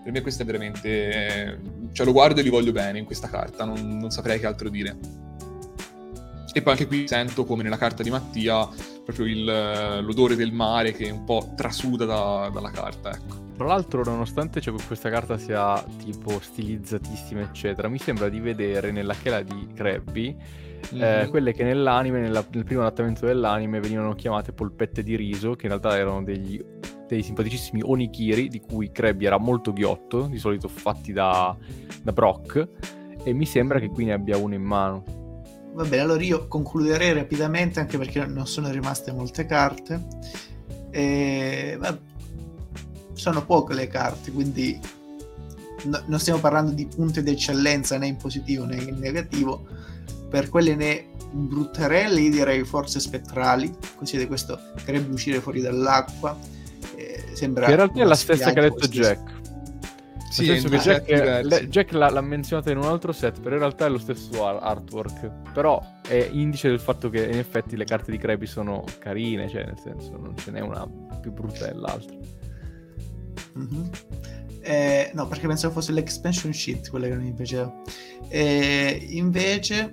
Per me questo è veramente... cioè lo guardo e li voglio bene in questa carta, non, non saprei che altro dire. E poi anche qui sento come nella carta di Mattia proprio il, l'odore del mare che un po' trasuda da, dalla carta, ecco. Tra l'altro, nonostante cioè, questa carta sia tipo stilizzatissima, eccetera, mi sembra di vedere nella chela di Krabby mm-hmm. eh, mhm. quelle che nell'anime, nella, nel primo adattamento dell'anime, venivano chiamate polpette di riso, che in realtà erano degli, dei simpaticissimi onigiri, di cui Krabby era molto ghiotto, di solito fatti da, da Brock, e mi sembra che qui ne abbia uno in mano. Va bene, allora io concluderei rapidamente anche perché non sono rimaste molte carte. E, sono poche le carte, quindi no, non stiamo parlando di punti di eccellenza né in positivo né in negativo. Per quelle ne brutterelli direi forse spettrali, così di questo dovrebbe uscire fuori dall'acqua. Sembra che in realtà è la stessa che ha detto Jack. Sì, Nel senso che Jack, le, Jack l'ha, l'ha, menzionata in un altro set, però in realtà è lo stesso artwork. Però è indice del fatto che in effetti le carte di Krabby sono carine, cioè nel senso non ce n'è una più brutta dell'altra. Mm-hmm. Eh, no, perché pensavo fosse l'expansion sheet quella che non mi piaceva. Eh, invece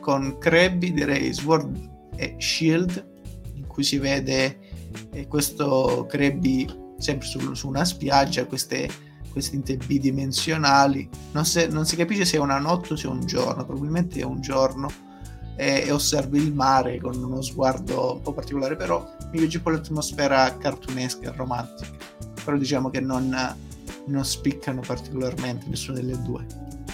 con Krabby direi Sword e Shield, in cui si vede eh, questo Krabby sempre su, su una spiaggia, queste queste bidimensionali. Non, se, non, si capisce se è una notte o se è un giorno, probabilmente è un giorno. E, e osservi il mare con uno sguardo un po' particolare, però mi piace un po' l'atmosfera cartunesca e romantica. Però diciamo che non, non spiccano particolarmente nessuna delle due.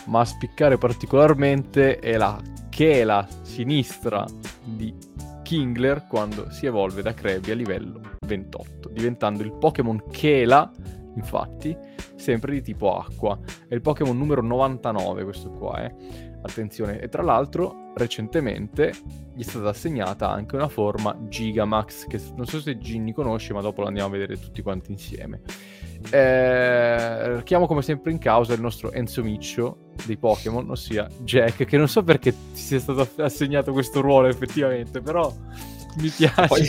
Ma a spiccare particolarmente è la chela sinistra di Kingler quando si evolve da Krabby a livello 28, diventando il Pokémon Chela, infatti, sempre di tipo acqua. È il Pokémon numero 99 questo qua, eh. Attenzione, e tra l'altro recentemente gli è stata assegnata anche una forma Gigamax, che non so se Ginny conosce, ma dopo la andiamo a vedere tutti quanti insieme. Eh, chiamo come sempre in causa il nostro Enzo Miccio dei Pokémon, ossia Jack, che non so perché ti sia stato assegnato questo ruolo effettivamente, però mi piace. Poi,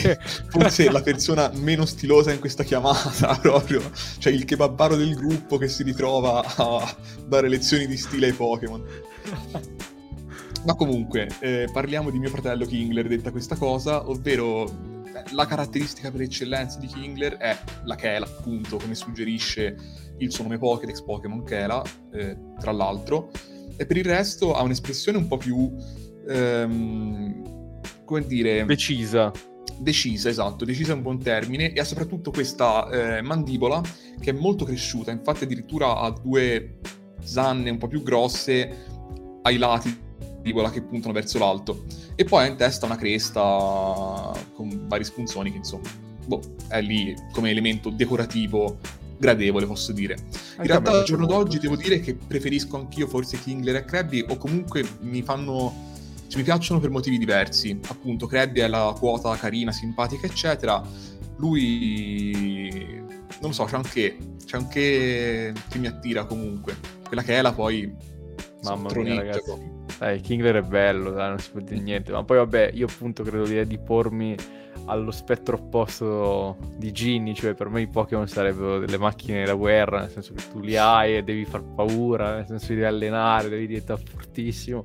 forse la persona meno stilosa in questa chiamata, [LAUGHS] proprio, cioè il kebabbaro del gruppo che si ritrova a dare lezioni di stile ai Pokémon. Ma comunque, eh, parliamo di mio fratello Kingler, detta questa cosa, ovvero la caratteristica per eccellenza di Kingler è la Kela, appunto, come suggerisce il suo nome Pokédex, Pokémon Kela, eh, tra l'altro, e per il resto ha un'espressione un po' più... Ehm, come dire... Decisa. Decisa, esatto, decisa è un buon termine, e ha soprattutto questa eh, mandibola che è molto cresciuta, infatti addirittura ha due zanne un po' più grosse ai lati mandibola che puntano verso l'alto, e poi ha in testa una cresta con vari spunzoni che insomma, boh, è lì come elemento decorativo gradevole, posso dire. In Anche realtà, al giorno d'oggi devo dire che preferisco anch'io forse Kingler e Krabby, o comunque mi fanno cioè, mi piacciono per motivi diversi. Appunto, Krabby è la quota carina, simpatica, eccetera. Lui, non lo so, c'è anche, c'è anche che mi attira comunque. Quella che è la poi... Mamma mia, ragazzi. Dai, Kingler è bello, dai, non si può dire niente. Ma poi, vabbè, io appunto credo di, di pormi allo spettro opposto di Ginny, cioè per me i Pokémon sarebbero delle macchine da guerra, nel senso che tu li hai e devi far paura, nel senso che devi allenare, devi diventare fortissimo.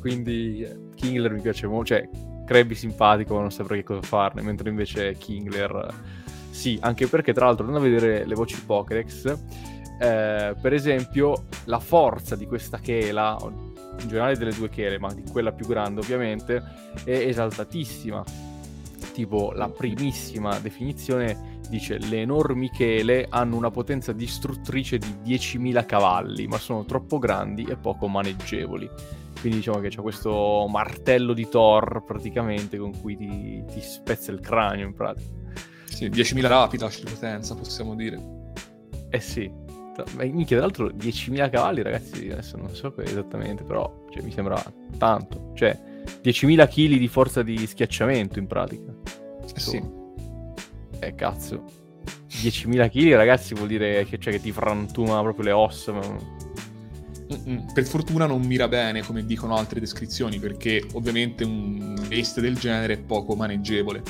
Quindi Kingler mi piace molto, cioè Krabby simpatico, ma non saprei che cosa farne, mentre invece Kingler sì, anche perché tra l'altro andando a vedere le voci Pokédex, eh, per esempio la forza di questa chela, in generale delle due chele, ma di quella più grande ovviamente, è esaltatissima tipo la primissima definizione dice le enormi chele hanno una potenza distruttrice di 10.000 cavalli, ma sono troppo grandi e poco maneggevoli. Quindi diciamo che c'è questo martello di Thor praticamente con cui ti, ti spezza il cranio in pratica. Sì, 10.000 rapidash di potenza possiamo dire. Eh sì, ma minchia, tra l'altro 10.000 cavalli ragazzi, adesso non so esattamente, però cioè, mi sembra tanto. Cioè, 10.000 kg di forza di schiacciamento in pratica. Eh sì. Eh cazzo. 10.000 kg ragazzi vuol dire che, cioè, che ti frantuma proprio le ossa. Ma... Per fortuna non mira bene, come dicono altre descrizioni, perché ovviamente un bestia del genere è poco maneggevole.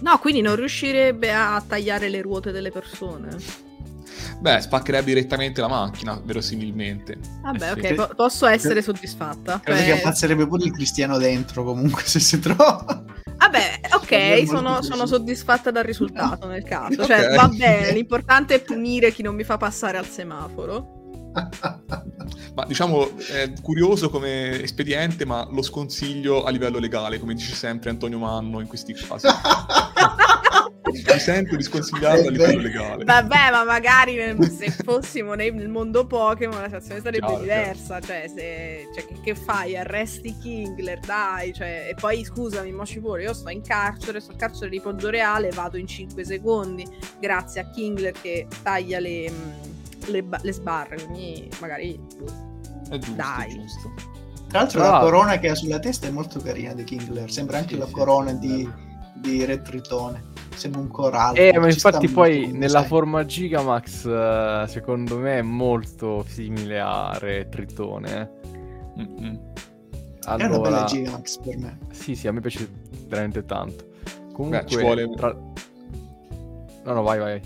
No, quindi non riuscirebbe a tagliare le ruote delle persone. Beh, spaccherebbe direttamente la macchina, verosimilmente. Vabbè, eh sì. ok, po- posso essere soddisfatta. Credo Beh... che ammazzerebbe pure il cristiano dentro, comunque, [LAUGHS] se si trova. Vabbè, ok, sono, sono, soddisfatta dal risultato nel caso. [LAUGHS] Cioè, okay. va bene, l'importante è punire chi non mi fa passare al semaforo. Ma diciamo è curioso come espediente, ma lo sconsiglio a livello legale, come dice sempre Antonio Manno in questi casi. [LAUGHS] Mi sento di sconsigliarlo a livello legale. Vabbè, ma magari se fossimo nel mondo Pokémon la situazione sarebbe Chiaro, diversa. Cioè, se, cioè che, che, fai? Arresti Kingler, dai. Cioè, e poi scusami, mo ci vuole. Io sto in carcere, sto in carcere di Poggio Reale, vado in 5 secondi. Grazie a Kingler che taglia le, le, le sbarre. Quindi magari. È giusto, dai. Giusto. Tra l'altro, la corona che ha sulla testa è molto carina di Kingler. Sembra anche sì, la sì, corona sì, di, di Retritone sembra un corallo. Eh, ma infatti poi nella sei. forma Gigamax uh, secondo me è molto simile a Re Tritone. Mm-hmm. Allora... È una bella Gigamax per me. Sì, sì, a me piace veramente tanto. Comunque... Beh, ci vuole... Tra... No, no, vai, vai.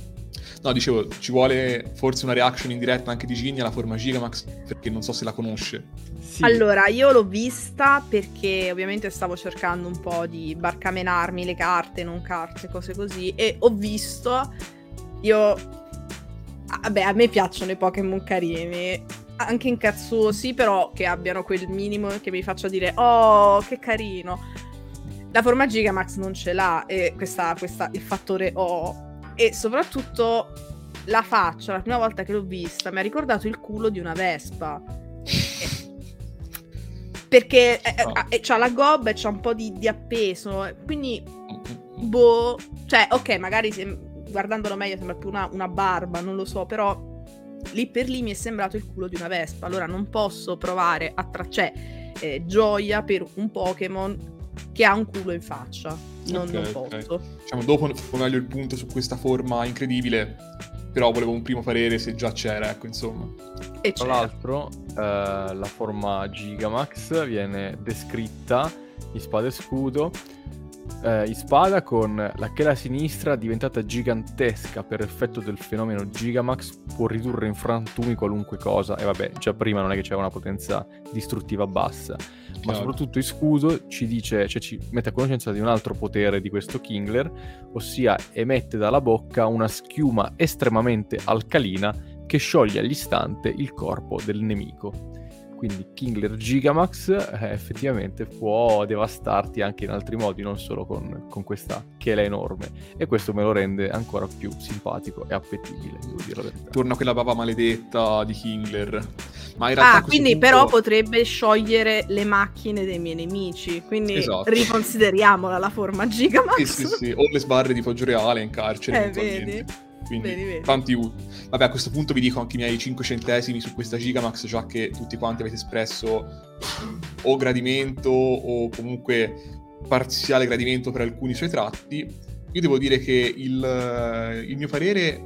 No, dicevo, ci vuole forse una reaction in diretta anche di Ginny alla forma Gigamax, perché non so se la conosce. Sì. Allora, io l'ho vista perché ovviamente stavo cercando un po' di barcamenarmi le carte, non carte, cose così, e ho visto, io... Vabbè, a me piacciono i Pokémon carini, anche incazzosi, però che abbiano quel minimo che mi faccia dire, oh, che carino. La forma Gigamax non ce l'ha, e questa, questa, il fattore oh e soprattutto la faccia, la prima volta che l'ho vista, mi ha ricordato il culo di una vespa. [LAUGHS] Perché oh. eh, c'ha la gobba e c'ha un po' di, di appeso. Quindi, boh. Cioè, ok, magari se, guardandolo meglio sembra più una, una, barba, non lo so, però lì per lì mi è sembrato il culo di una vespa. Allora non posso provare a tracciare cioè, eh, gioia per un Pokémon che ha un culo in faccia. Non, Ok, non posso. Diciamo, dopo meglio il punto su questa forma incredibile, però volevo un primo parere se già c'era, ecco, insomma. E Tra c'era. l'altro, eh, la forma Gigamax viene descritta in spada e scudo. Eh, in spada con la chela sinistra diventata gigantesca per effetto del fenomeno Gigamax può ridurre in frantumi qualunque cosa e vabbè già prima non è che c'era una potenza distruttiva bassa ma Chiaro. soprattutto in scudo ci dice cioè ci mette a conoscenza di un altro potere di questo Kingler ossia emette dalla bocca una schiuma estremamente alcalina che scioglie all'istante il corpo del nemico. Quindi Kingler Gigamax eh, effettivamente può devastarti anche in altri modi, non solo con, con questa chela enorme. E questo me lo rende ancora più simpatico e appetibile, devo dire la verità. Torna quella bava maledetta di Kingler. Ma in realtà Ah, quindi punto- però potrebbe sciogliere le macchine dei miei nemici. Quindi Esatto. riconsideriamola la forma Gigamax. Sì, sì, sì. O le sbarre di Poggio Reale in carcere, Eh, eventualmente. vedi? Quindi Vedi, vedi. tanti. Vabbè, a questo punto vi dico anche i miei 5 centesimi su questa Gigamax, già che tutti quanti avete espresso o gradimento o comunque parziale gradimento per alcuni suoi tratti. Io devo dire che il, il mio parere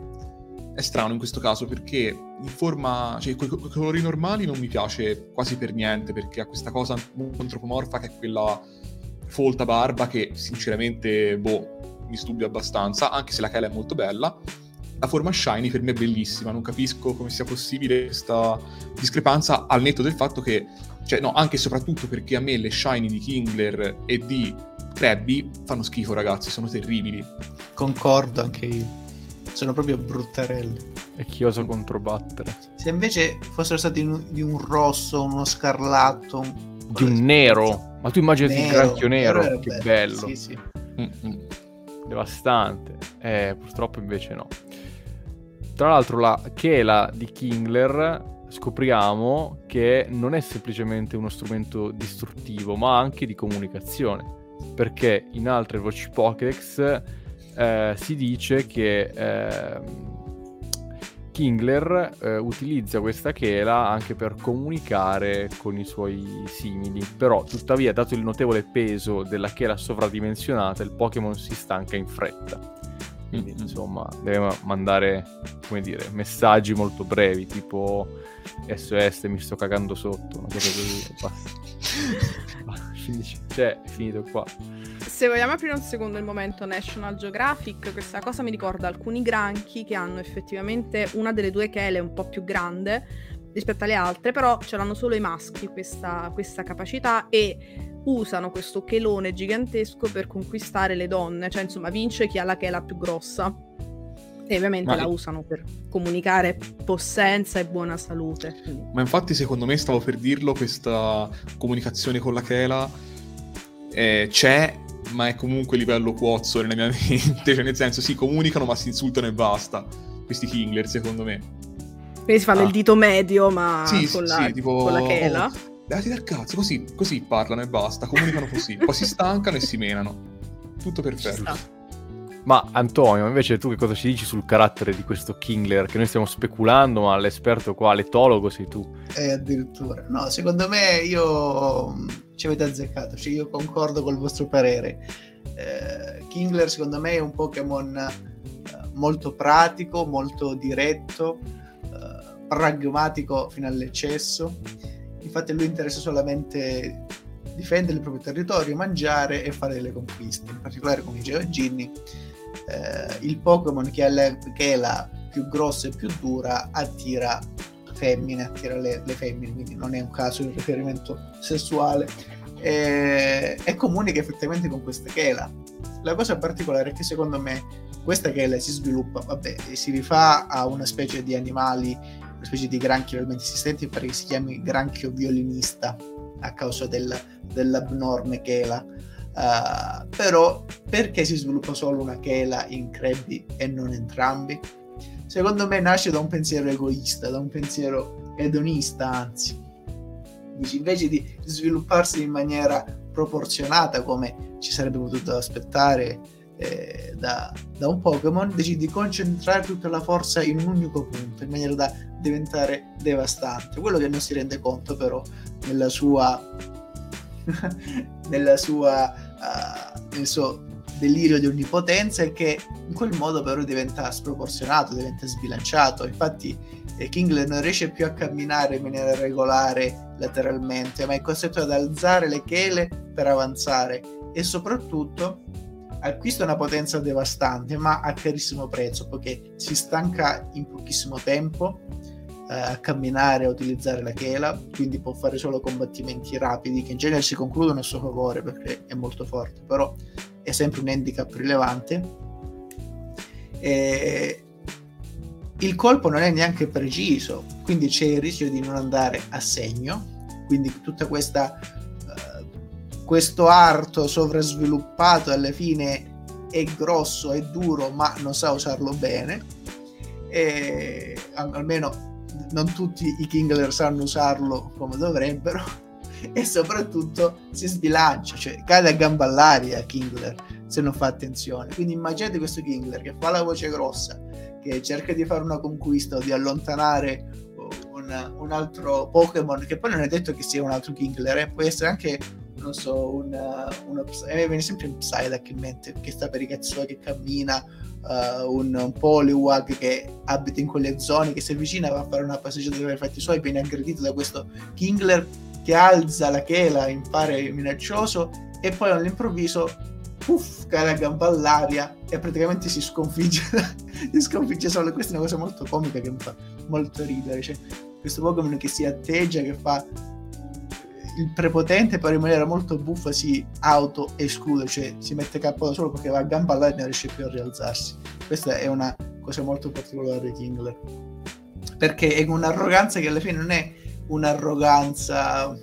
è strano in questo caso perché in forma, cioè con i colori normali non mi piace quasi per niente perché ha questa cosa antropomorfa che è quella folta barba che sinceramente, boh, mi studia abbastanza, anche se la Kela è molto bella. La forma shiny per me è bellissima, non capisco come sia possibile questa discrepanza al netto del fatto che, cioè no, anche e soprattutto perché a me le shiny di Kingler e di Krabby fanno schifo ragazzi, sono terribili. Concordo anche io. Sono proprio bruttarelli. E chi osa controbattere? Se invece fossero stati un- di un rosso, uno scarlatto, un... Di un nero! Ma tu immaginati il granchio nero, era che bello! Sì, sì. Mm-mm. devastante. Eh, purtroppo invece no. Tra l'altro la chela di Kingler scopriamo che non è semplicemente uno strumento distruttivo, ma anche di comunicazione. Perché in altre voci Pokédex eh, si dice che ehm, Kingler eh, utilizza questa chela anche per comunicare con i suoi simili, però tuttavia dato il notevole peso della chela sovradimensionata il Pokémon si stanca in fretta. Quindi Mm-mm. insomma deve ma- mandare, come dire, messaggi molto brevi, tipo SOS mi sto cagando sotto, una cosa così, basta. [LAUGHS] Cioè, è finito qua. Se vogliamo aprire un secondo il momento National Geographic, questa cosa mi ricorda alcuni granchi che hanno effettivamente una delle due chele un po' più grande rispetto alle altre, però ce l'hanno solo i maschi questa, questa capacità e usano questo chelone gigantesco per conquistare le donne, cioè insomma vince chi ha la chela più grossa. E ovviamente Ma- la usano per comunicare possenza e buona salute. quindi- Ma infatti secondo me stavo per dirlo, questa comunicazione con la Kela eh, c'è, ma è comunque livello cuozzo nella mia [LAUGHS] mente, cioè nel senso si comunicano ma si insultano e basta. Questi Kingler secondo me. Quindi si fanno Ah. il dito medio, ma sì, con, sì, la, sì, tipo... con la chela. "Oh, Dati dal cazzo, così, così parlano e basta, comunicano così. Poi si stancano e si menano. Tutto perfetto. Ma Antonio, invece tu che cosa ci dici sul carattere di questo Kingler? Che noi stiamo speculando, ma l'esperto qua, l'etologo sei tu. E addirittura. No, secondo me io mh, ci avete azzeccato, cioè io concordo col vostro parere. Eh, Kingler secondo me è un Pokémon eh, molto pratico, molto diretto, eh, pragmatico fino all'eccesso. Infatti a lui interessa solamente difendere il proprio territorio, mangiare e fare delle conquiste. In particolare, come diceva Ginny, eh, il Pokémon che, che è la più grossa e più dura attira femmine, attira le, le femmine, quindi non è un caso il riferimento sessuale. E, e comunica effettivamente con questa chela. La cosa particolare è che secondo me questa chela si sviluppa, vabbè, si rifà a una specie di animali, una specie di granchio realmente esistenti, pare che si chiami granchio violinista a causa del, dell'abnorme chela. Uh, però perché si sviluppa solo una chela in Krabby e non entrambi? Secondo me nasce da un pensiero egoista, da un pensiero edonista, anzi. Dici, invece di svilupparsi in maniera proporzionata come ci sarebbe potuto aspettare eh, da, da, un Pokémon, decidi di concentrare tutta la forza in un unico punto, in maniera da diventare devastante. Quello che non si rende conto però nella sua... [LAUGHS] nella sua... Uh, nel suo delirio di onnipotenza è che in quel modo però diventa sproporzionato, diventa sbilanciato. Infatti eh, Kingler non riesce più a camminare in maniera regolare lateralmente, ma è costretto ad alzare le chele per avanzare e soprattutto acquista una potenza devastante, ma a carissimo prezzo, perché si stanca in pochissimo tempo eh, a camminare, a utilizzare la chela, quindi può fare solo combattimenti rapidi che in genere si concludono a suo favore perché è molto forte, però è sempre un handicap rilevante. E il colpo non è neanche preciso, quindi c'è il rischio di non andare a segno, quindi tutta questa questo arto sovrasviluppato alla fine è grosso, è duro, ma non sa usarlo bene. E almeno non tutti i Kingler sanno usarlo come dovrebbero. [LAUGHS] E soprattutto si sbilancia, cioè cade a gamba all'aria Kingler se non fa attenzione. Quindi immaginate questo Kingler che fa la voce grossa, che cerca di fare una conquista o di allontanare un, un altro Pokémon, che poi non è detto che sia un altro Kingler, eh, può essere anche non so, una, una a me viene sempre un Psyduck in mente che sta per i cazzoni che cammina, uh, un, un Poliwag che abita in quelle zone, che si avvicina a fare una passeggiata per i fatti suoi, viene aggredito da questo Kingler che alza la chela in pare minaccioso e poi all'improvviso puff, cade a gamba all'aria e praticamente si sconfigge, [LAUGHS] si sconfigge solo. Questa è una cosa molto comica che mi fa molto ridere. Cioè, questo Pokémon che si atteggia, che fa il prepotente però in maniera molto buffa si auto-esclude, cioè si mette capo da solo perché va a gamba là e non riesce più a rialzarsi. Questa è una cosa molto particolare di Kingler. Perché è un'arroganza che alla fine non è un'arroganza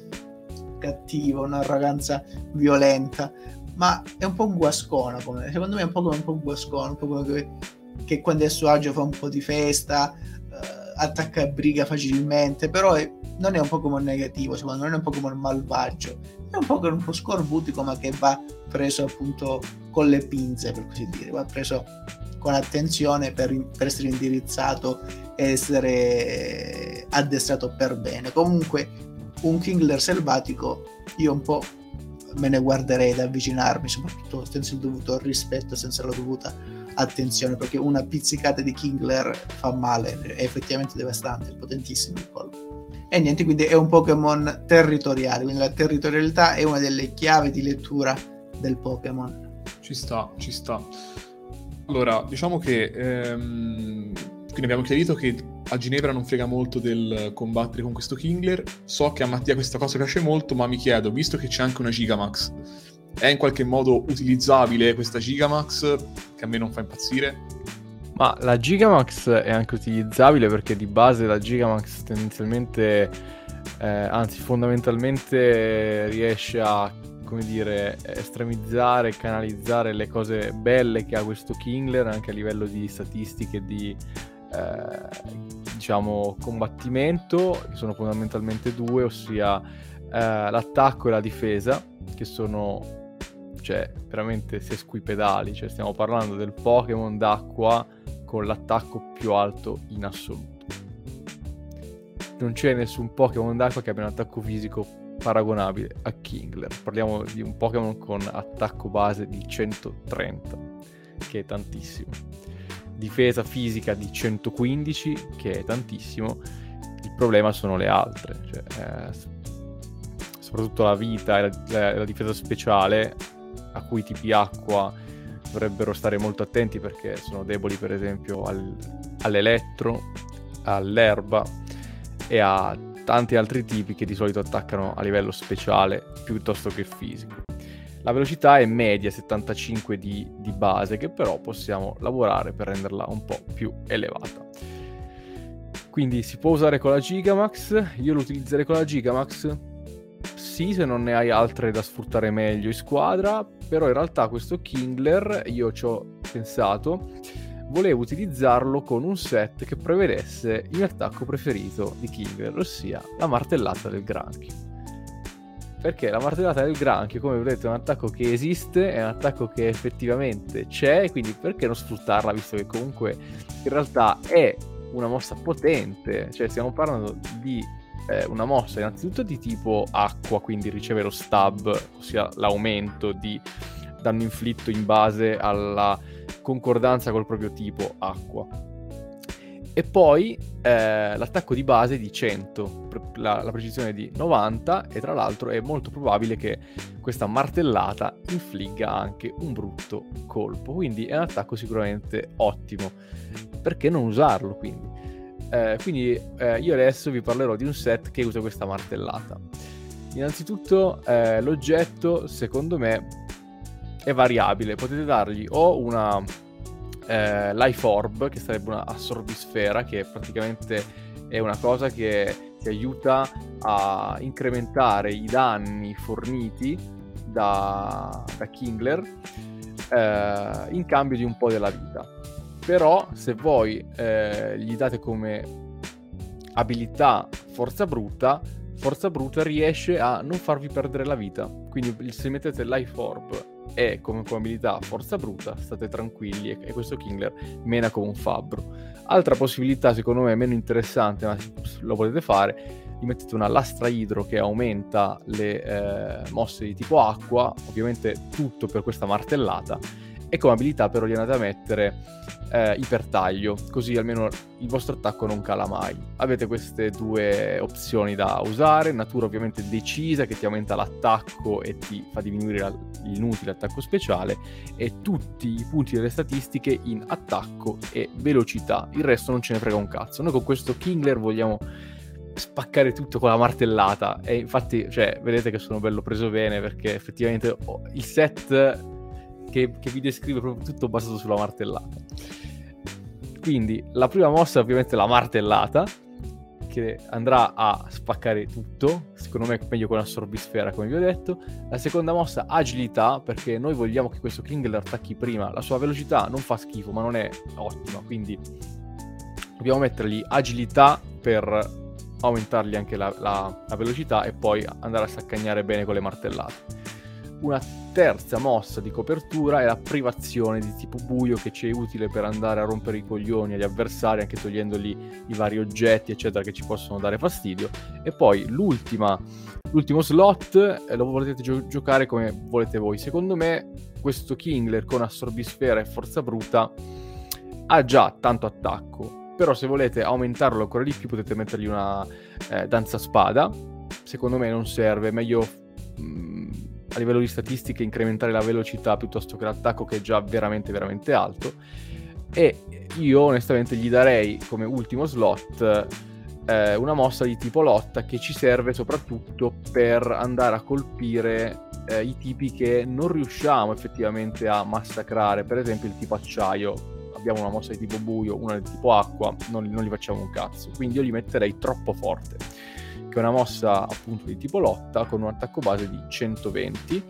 cattiva, un'arroganza violenta, ma è un po' guascona, come, secondo me è un po' come un po' guascona, un po' come che, che quando è a suo agio fa un po' di festa, attacca briga facilmente, però è, non è un Pokémon negativo, secondo me non è un Pokémon malvagio, è un Pokémon un po' scorbutico ma che va preso appunto con le pinze per così dire, va preso con attenzione per, per essere indirizzato e essere addestrato per bene. Comunque un Kingler selvatico io un po' me ne guarderei da avvicinarmi, soprattutto senza il dovuto rispetto, senza la dovuta attenzione, perché una pizzicata di Kingler fa male, è effettivamente devastante, potentissimo il colpo. E niente, quindi è un Pokémon territoriale, quindi la territorialità è una delle chiavi di lettura del Pokémon. Ci sta, ci sta. Allora, diciamo che ehm, quindi abbiamo chiarito che a Ginevra non frega molto del combattere con questo Kingler. So che a Mattia questa cosa piace molto, ma mi chiedo, visto che c'è anche una Gigamax, è in qualche modo utilizzabile questa Gigamax che a me non fa impazzire? Ma la Gigamax è anche utilizzabile perché di base la Gigamax tendenzialmente, eh, anzi fondamentalmente riesce a, come dire, estremizzare, canalizzare le cose belle che ha questo Kingler anche a livello di statistiche di, eh, diciamo, combattimento, che sono fondamentalmente due, ossia eh, l'attacco e la difesa, che sono cioè veramente sesquipedali, cioè stiamo parlando del Pokémon d'acqua con l'attacco più alto in assoluto. Non c'è nessun Pokémon d'acqua che abbia un attacco fisico paragonabile a Kingler. Parliamo di un Pokémon con attacco base di 130, che è tantissimo. Difesa fisica di 115, che è tantissimo. Il problema sono le altre, cioè, eh, soprattutto la vita e la, la, la difesa speciale, a cui tipi acqua dovrebbero stare molto attenti perché sono deboli per esempio al, all'elettro, all'erba e a tanti altri tipi che di solito attaccano a livello speciale piuttosto che fisico. La velocità è media 75 di, di base che però possiamo lavorare per renderla un po' più elevata. Quindi si può usare con la Gigamax, io lo utilizzerei con la Gigamax sì se non ne hai altre da sfruttare meglio in squadra, però in realtà questo Kingler io ci ho pensato, volevo utilizzarlo con un set che prevedesse il mio attacco preferito di Kingler, ossia la martellata del granchio. Perché la martellata del granchio, come vedete, è un attacco che esiste, è un attacco che effettivamente c'è, quindi perché non sfruttarla, visto che comunque in realtà è una mossa potente, cioè stiamo parlando di eh, una mossa innanzitutto di tipo acqua, quindi riceve lo stab, ossia l'aumento di danno inflitto in base alla concordanza col proprio tipo acqua. E poi eh, l'attacco di base di 100, la, la, precisione di 90 e tra l'altro è molto probabile che questa martellata infligga anche un brutto colpo. Quindi è un attacco sicuramente ottimo. Perché non usarlo quindi? Eh, quindi eh, io adesso vi parlerò di un set che usa questa martellata. Innanzitutto eh, l'oggetto secondo me è variabile, potete dargli o una eh, Life Orb, che sarebbe una assorbisfera, che praticamente è una cosa che ti aiuta a incrementare i danni forniti da, da Kingler eh, in cambio di un po' della vita. Però se voi eh, gli date come abilità forza brutta, forza brutta riesce a non farvi perdere la vita. Quindi se mettete Life Orb e come abilità forza bruta, state tranquilli e, questo Kingler mena come un fabbro. Altra possibilità, secondo me, meno interessante, ma lo potete fare, gli mettete una lastra idro che aumenta le eh, mosse di tipo acqua, ovviamente tutto per questa martellata, e come abilità però gli andate a mettere eh, ipertaglio, così almeno il vostro attacco non cala mai. Avete queste due opzioni da usare, natura ovviamente decisa che ti aumenta l'attacco e ti fa diminuire l'inutile attacco speciale e tutti i punti delle statistiche in attacco e velocità, il resto non ce ne frega un cazzo. Noi con questo Kingler vogliamo spaccare tutto con la martellata e infatti cioè, vedete che sono bello preso bene perché effettivamente il set che, che vi descrive proprio tutto basato sulla martellata. Quindi la prima mossa è ovviamente la martellata, che andrà a spaccare tutto, secondo me meglio con la come vi ho detto. La seconda mossa agilità, perché noi vogliamo che questo Kingler attacchi prima, la sua velocità non fa schifo ma non è ottima, quindi dobbiamo mettergli agilità per aumentargli anche la, la, la velocità e poi andare a saccagnare bene con le martellate. Una terza mossa di copertura è la privazione di tipo buio che ci è utile per andare a rompere i coglioni agli avversari, anche togliendogli i vari oggetti, eccetera, che ci possono dare fastidio. E poi l'ultimo slot eh, lo potete gio- giocare come volete voi. Secondo me questo Kingler con assorbisfera e forza bruta ha già tanto attacco, però se volete aumentarlo ancora di più potete mettergli una eh, danza spada. Secondo me non serve, meglio... Mh, mm, a livello di statistiche incrementare la velocità piuttosto che l'attacco che è già veramente veramente alto. E io onestamente gli darei come ultimo slot eh, una mossa di tipo lotta che ci serve soprattutto per andare a colpire eh, i tipi che non riusciamo effettivamente a massacrare. Per esempio il tipo acciaio. Abbiamo una mossa di tipo buio una di tipo acqua non, non li facciamo un cazzo. Quindi io li metterei troppo forte che è una mossa appunto di tipo lotta con un attacco base di 120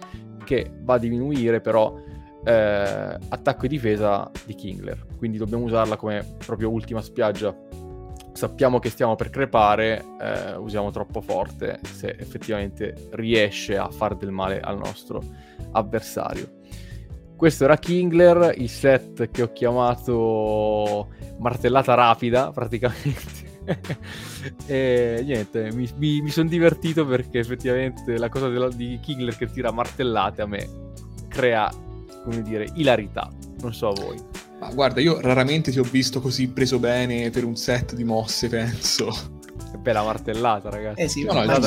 che va a diminuire però eh, attacco e difesa di Kingler. Quindi dobbiamo usarla come proprio ultima spiaggia. Sappiamo che stiamo per crepare eh, usiamo troppo forte se effettivamente riesce a fare del male al nostro avversario. Questo era Kingler il set che ho chiamato martellata rapida praticamente [LAUGHS] e niente, mi, mi, mi sono divertito perché effettivamente la cosa della, di Kingler che tira martellate a me crea, come dire, ilarità. Non so a voi. Ma guarda, io raramente ti ho visto così preso bene per un set di mosse, penso. Che bella martellata, ragazzi. Eh sì, no, no,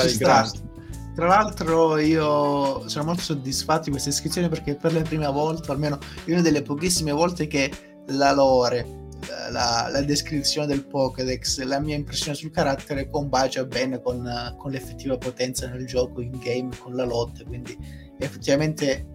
tra l'altro io sono molto soddisfatto di questa iscrizione perché per la prima volta, almeno una delle pochissime volte che la lore la, la, descrizione del Pokédex, la mia impressione sul carattere combacia bene con, con, l'effettiva potenza nel gioco, in game, con la lotta, quindi effettivamente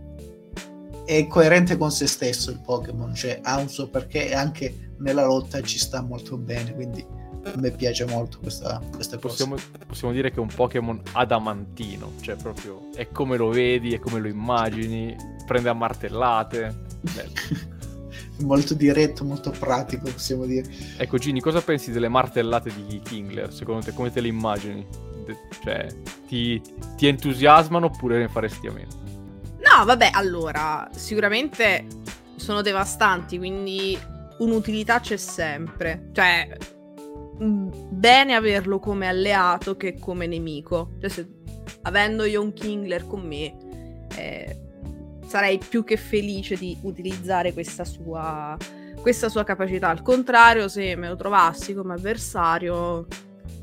è coerente con se stesso il Pokémon, cioè ha un suo perché e anche nella lotta ci sta molto bene, quindi a me piace molto questa, questa possiamo, cosa. Possiamo dire che è un Pokémon adamantino, cioè proprio è come lo vedi, è come lo immagini, prende a martellate. [LAUGHS] molto diretto, molto pratico, possiamo dire. Ecco, Gini, cosa pensi delle martellate di Kingler? Secondo te, come te le immagini? De- cioè, ti, ti entusiasmano oppure ne faresti a meno? No, vabbè, allora, sicuramente sono devastanti, quindi un'utilità c'è sempre. Cioè, bene averlo come alleato che come nemico. Cioè, se, avendo io un Kingler con me, eh, sarei più che felice di utilizzare questa sua, questa sua capacità. Al contrario, se me lo trovassi come avversario,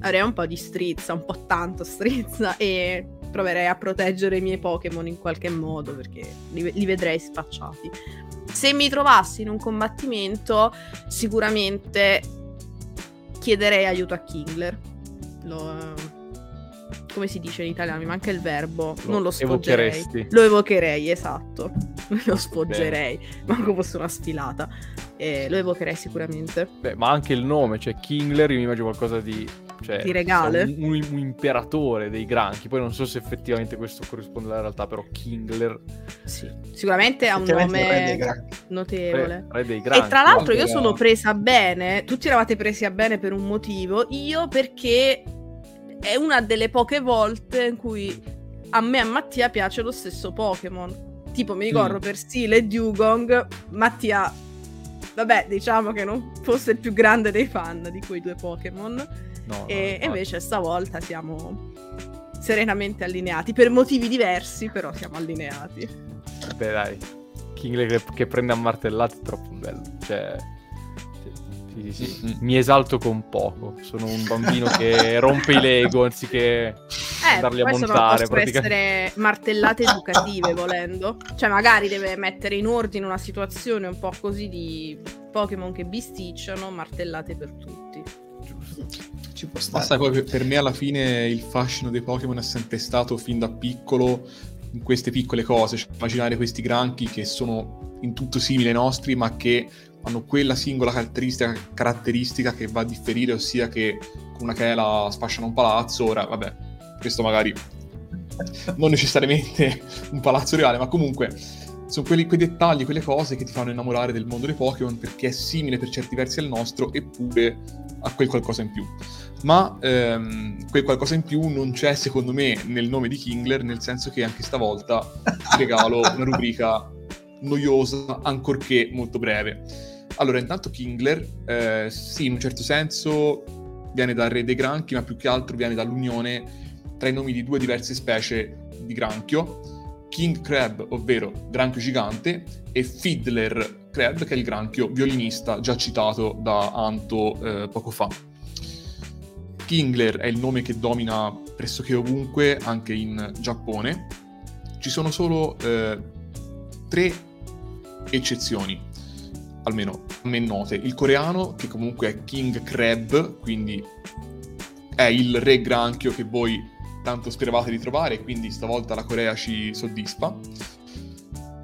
avrei un po' di strizza, un po' tanto strizza e proverei a proteggere i miei Pokémon in qualche modo perché li, li vedrei spacciati. Se mi trovassi in un combattimento, sicuramente chiederei aiuto a Kingler. Lo, come si dice in italiano? Mi manca il verbo. Lo non lo sfoggerei. evocheresti. Lo evocherei, esatto. [LAUGHS] lo sfoggerei. Manco fosse una sfilata. Eh, lo evocherei sicuramente. Beh, ma anche il nome, cioè Kingler, io mi immagino qualcosa di... Cioè, Di regale? Un, un- un imperatore dei granchi. Poi non so se effettivamente questo corrisponde alla realtà, però Kingler... Sì. Sicuramente ha un nome notevole. Re, re dei granchi. E tra l'altro io sono presa bene, tutti eravate presi a bene per un motivo, io perché è una delle poche volte in cui a me e a Mattia piace lo stesso Pokémon. Tipo mi ricordo Mm. per Stile e Dugong, Mattia, vabbè diciamo che non fosse il più grande dei fan di quei due Pokémon, No, no, e, infatti. invece stavolta siamo serenamente allineati, per motivi diversi però siamo allineati. Beh, dai. Kingler che, che prende a martellate è troppo bello. Cioè... Sì, sì, sì. Mm. Mi esalto con poco. Sono un bambino che [LAUGHS] rompe i Lego anziché Eh, andarli a montare. possono praticamente. essere martellate educative volendo. Cioè, magari deve mettere in ordine una situazione un po' così di Pokémon che bisticciano, martellate per tutti. Ci può Ma stare. sai, poi per- per me alla fine il fascino dei Pokémon è sempre stato fin da piccolo in queste piccole cose, cioè immaginare questi granchi che sono in tutto simili ai nostri, ma che hanno quella singola caratteristica, caratteristica che va a differire, ossia che con una chela sfasciano un palazzo. Ora, vabbè, questo magari non necessariamente un palazzo reale, ma comunque sono quelli, quei dettagli, quelle cose che ti fanno innamorare del mondo dei Pokémon perché è simile per certi versi al nostro, eppure ha quel qualcosa in più. Ma ehm, quel qualcosa in più non c'è, secondo me, nel nome di Kingler, nel senso che anche stavolta ti regalo una rubrica noiosa, ancorché molto breve. Allora, intanto Kingler, eh, sì, in un certo senso viene dal re dei granchi, ma più che altro viene dall'unione tra i nomi di due diverse specie di granchio, King Crab, ovvero granchio gigante, e Fiddler Crab, che è il granchio violinista già citato da Anto eh, poco fa. Kingler è il nome che domina pressoché ovunque, anche in Giappone. Ci sono solo eh, tre eccezioni, almeno a me note. Il coreano, che comunque è King Crab, quindi è il re granchio che voi tanto speravate di trovare, quindi stavolta la Corea ci soddisfa.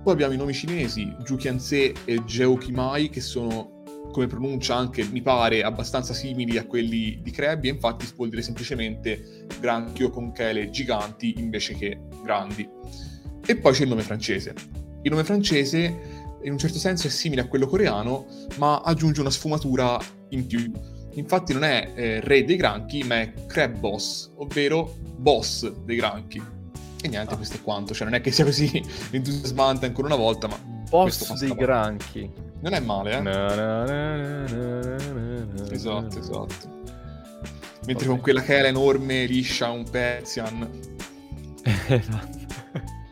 Poi abbiamo i nomi cinesi, Jukianse e Jeokimai, che sono come pronuncia anche, mi pare, abbastanza simili a quelli di Krabby, e infatti si vuol dire semplicemente granchio con chele giganti invece che grandi. E poi c'è il nome francese. Il nome francese in un certo senso è simile a quello coreano, ma aggiunge una sfumatura in più. Infatti non è eh, re dei granchi, ma è Crab Boss, ovvero boss dei granchi. E niente, Ah. questo è quanto. Cioè non è che sia così [LAUGHS] entusiasmante ancora una volta, ma Boss dei granchi. non è male, eh? Na, na, na. Esatto, esatto. Mentre con quella chela enorme liscia un Persian. [LAUGHS] Esatto.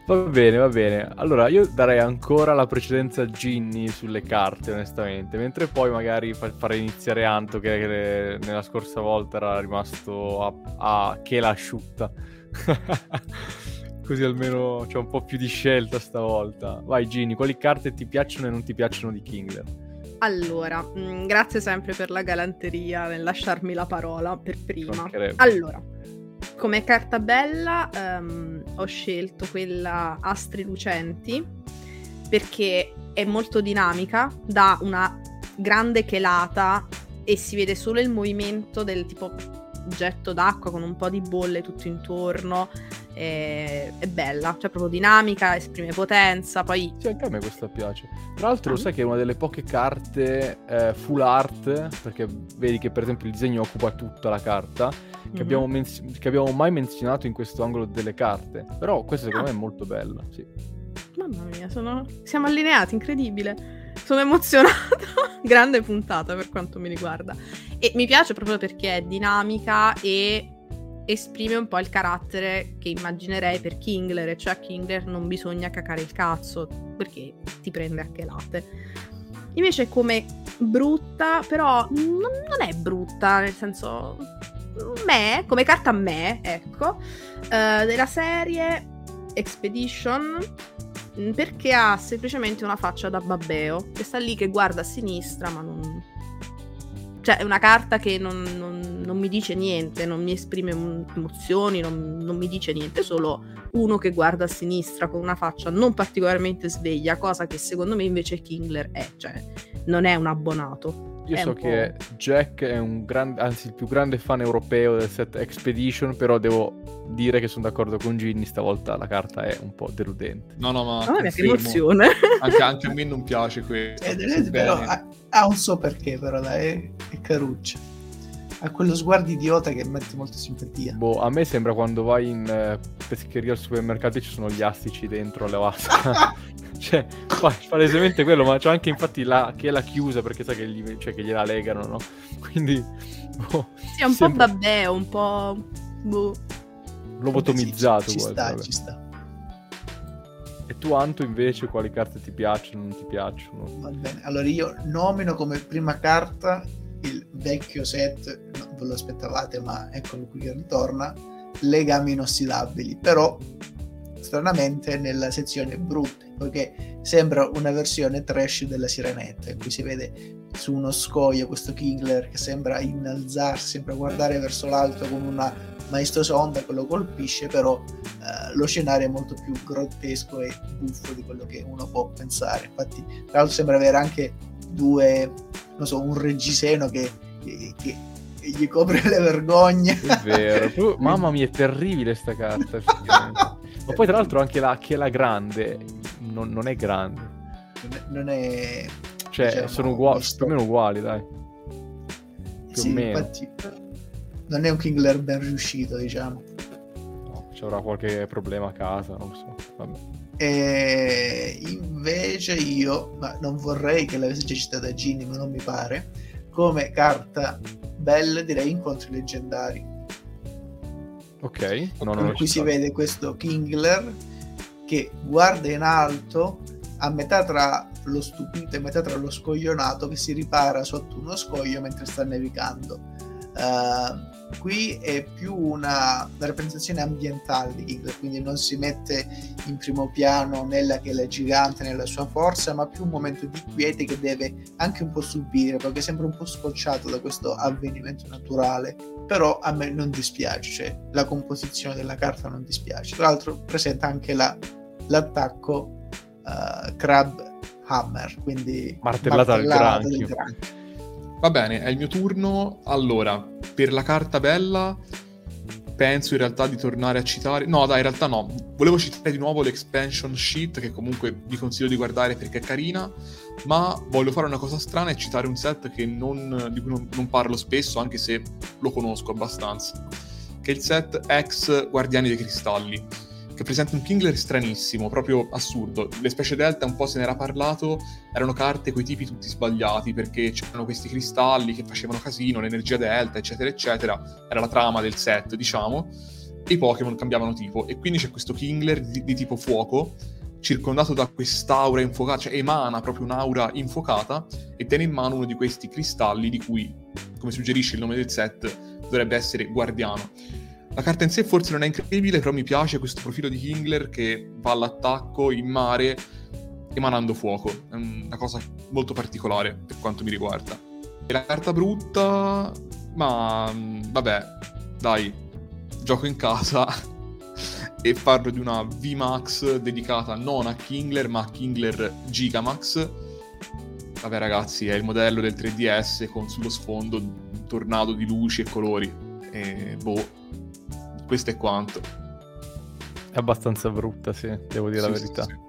Va bene, va bene. Allora, io darei ancora la precedenza a Ginny sulle carte, onestamente. Mentre poi magari fa- farei iniziare Anto, che, che nella scorsa volta era rimasto a, a che l'asciutta. [LAUGHS] Così almeno c'è un po' più di scelta stavolta. Vai, Ginny, quali carte ti piacciono e non ti piacciono di Kingler? Allora, mh, grazie sempre per la galanteria nel lasciarmi la parola per prima. Allora, come carta bella ehm, ho scelto quella Astri Lucenti perché è molto dinamica, dà una grande chelata e si vede solo il movimento del tipo getto d'acqua con un po' di bolle tutto intorno. È, è bella, cioè proprio dinamica, esprime potenza. Poi Sì, anche a me questa piace. Tra l'altro, Ah. sai che è una delle poche carte eh, full art, perché vedi che per esempio il disegno occupa tutta la carta, che, Mhm. abbiamo, menz- che abbiamo mai menzionato in questo angolo delle carte. Però questa secondo Ah. me è molto bella. Sì. Mamma mia, sono... siamo allineati, incredibile. Sono emozionata. [LAUGHS] Grande puntata per quanto mi riguarda. E mi piace proprio perché è dinamica e esprime un po' il carattere che immaginerei per Kingler, e cioè a Kingler non bisogna cacare il cazzo, perché ti prende anche latte. Invece come brutta, però non, non è brutta, nel senso... Me, come carta me, ecco, eh, della serie Expedition Mm, perché ha semplicemente una faccia da babbeo che sta lì che guarda a sinistra ma non cioè è una carta che non, non- non mi dice niente non mi esprime emozioni non, non mi dice niente solo uno che guarda a sinistra con una faccia non particolarmente sveglia cosa che secondo me invece Kingler è cioè non è un abbonato Io È so che Jack è un grande, anzi il più grande fan europeo del set Expedition, però devo dire che sono d'accordo con Ginny, stavolta la carta è un po' deludente. No, no, ma Mamma mia, che emozione Anche, anche a me non piace questo. Eh, però ha, ha un suo perché, però dai, è, è caruccia. Ha quello sguardo idiota che mette molta simpatia. Boh, a me sembra quando vai in eh, pescheria al supermercato e ci sono gli astici dentro alla [LAUGHS] vasca. cioè, fa, palesemente quello, ma c'è anche infatti la, che è la chiusa perché sai che, gli, cioè, che gliela legano, no? Quindi, boh, sì, è un sembra po' babbeo un po' boh. lobotomizzato Ci quasi, sta, vabbè. ci sta. E tu, Anto, invece, quali carte ti piacciono, non ti piacciono? Va bene. Allora io nomino come prima carta il vecchio set, non ve lo aspettavate, ma eccolo qui che ritorna, legami inossidabili. Però, stranamente, nella sezione brutte, poiché sembra una versione trash della sirenetta, in cui si vede su uno scoglio questo Kingler che sembra innalzarsi, sembra guardare verso l'alto con una maestosa onda che lo colpisce, però eh, lo scenario è molto più grottesco e buffo di quello che uno può pensare. Infatti, tra l'altro sembra avere anche due, non so, un reggiseno che, che- che gli copre le vergogne. È vero. Tu- [LAUGHS] mamma mia, è terribile sta carta. Ma poi, tra l'altro, anche la, che è la grande non, non è grande. Non è-. Cioè, Diciamo, sono uguali, più o meno uguali, dai. Più sì, o meno. infatti non è un Kingler ben riuscito, diciamo. No, ci avrà qualche problema a casa, non so. Vabbè. E invece io, ma non vorrei che l'avessi già citata Ginny, ma non mi pare, come carta bella direi incontri leggendari. Ok, no, in non cui si vede questo Kingler che guarda in alto a metà tra lo stupito e metà tra lo scoglionato che si ripara sotto uno scoglio mentre sta nevicando. Eh, qui è più una, una rappresentazione ambientale di Kingler, quindi non si mette in primo piano nella che è la gigante nella sua forza, ma più un momento di quiete che deve anche un po' subire perché sembra un po' scocciato da questo avvenimento naturale però a me non dispiace, cioè la composizione della carta non dispiace. Tra l'altro presenta anche la- l'attacco eh, Crab Hammer, quindi Martellata al martellata del granchio. Va bene, è il mio turno. Allora, per la carta bella, penso in realtà di tornare a citare. No, dai, in realtà no. Volevo citare di nuovo l'expansion sheet, che comunque vi consiglio di guardare perché è carina. Ma voglio fare una cosa strana e citare un set non- di cui non, non parlo spesso, anche se lo conosco abbastanza. Che è il set ex Guardiani dei Cristalli. Che presenta un Kingler stranissimo, proprio assurdo. Le specie Delta un po' se n'era parlato, erano carte coi tipi tutti sbagliati perché c'erano questi cristalli che facevano casino, l'energia delta, eccetera, eccetera. Era la trama del set, diciamo. E i Pokémon cambiavano tipo. E quindi c'è questo Kingler di, di tipo fuoco, circondato da quest'aura infuocata, cioè emana proprio un'aura infuocata e tiene in mano uno di questi cristalli di cui, come suggerisce il nome del set, dovrebbe essere guardiano. La carta in sé forse non è incredibile, però mi piace questo profilo di Kingler che va all'attacco in mare emanando fuoco. È una cosa molto particolare per quanto mi riguarda. E la carta brutta, ma mm, vabbè, dai, gioco in casa [LAUGHS] e parlo di una VMAX dedicata non a Kingler, ma a Kingler Gigamax. Vabbè ragazzi, è il modello del 3DS con sullo sfondo un tornado di luci e colori. E boh, questo è quanto. È abbastanza brutta, sì, devo dire Sì, la sì, verità. sì.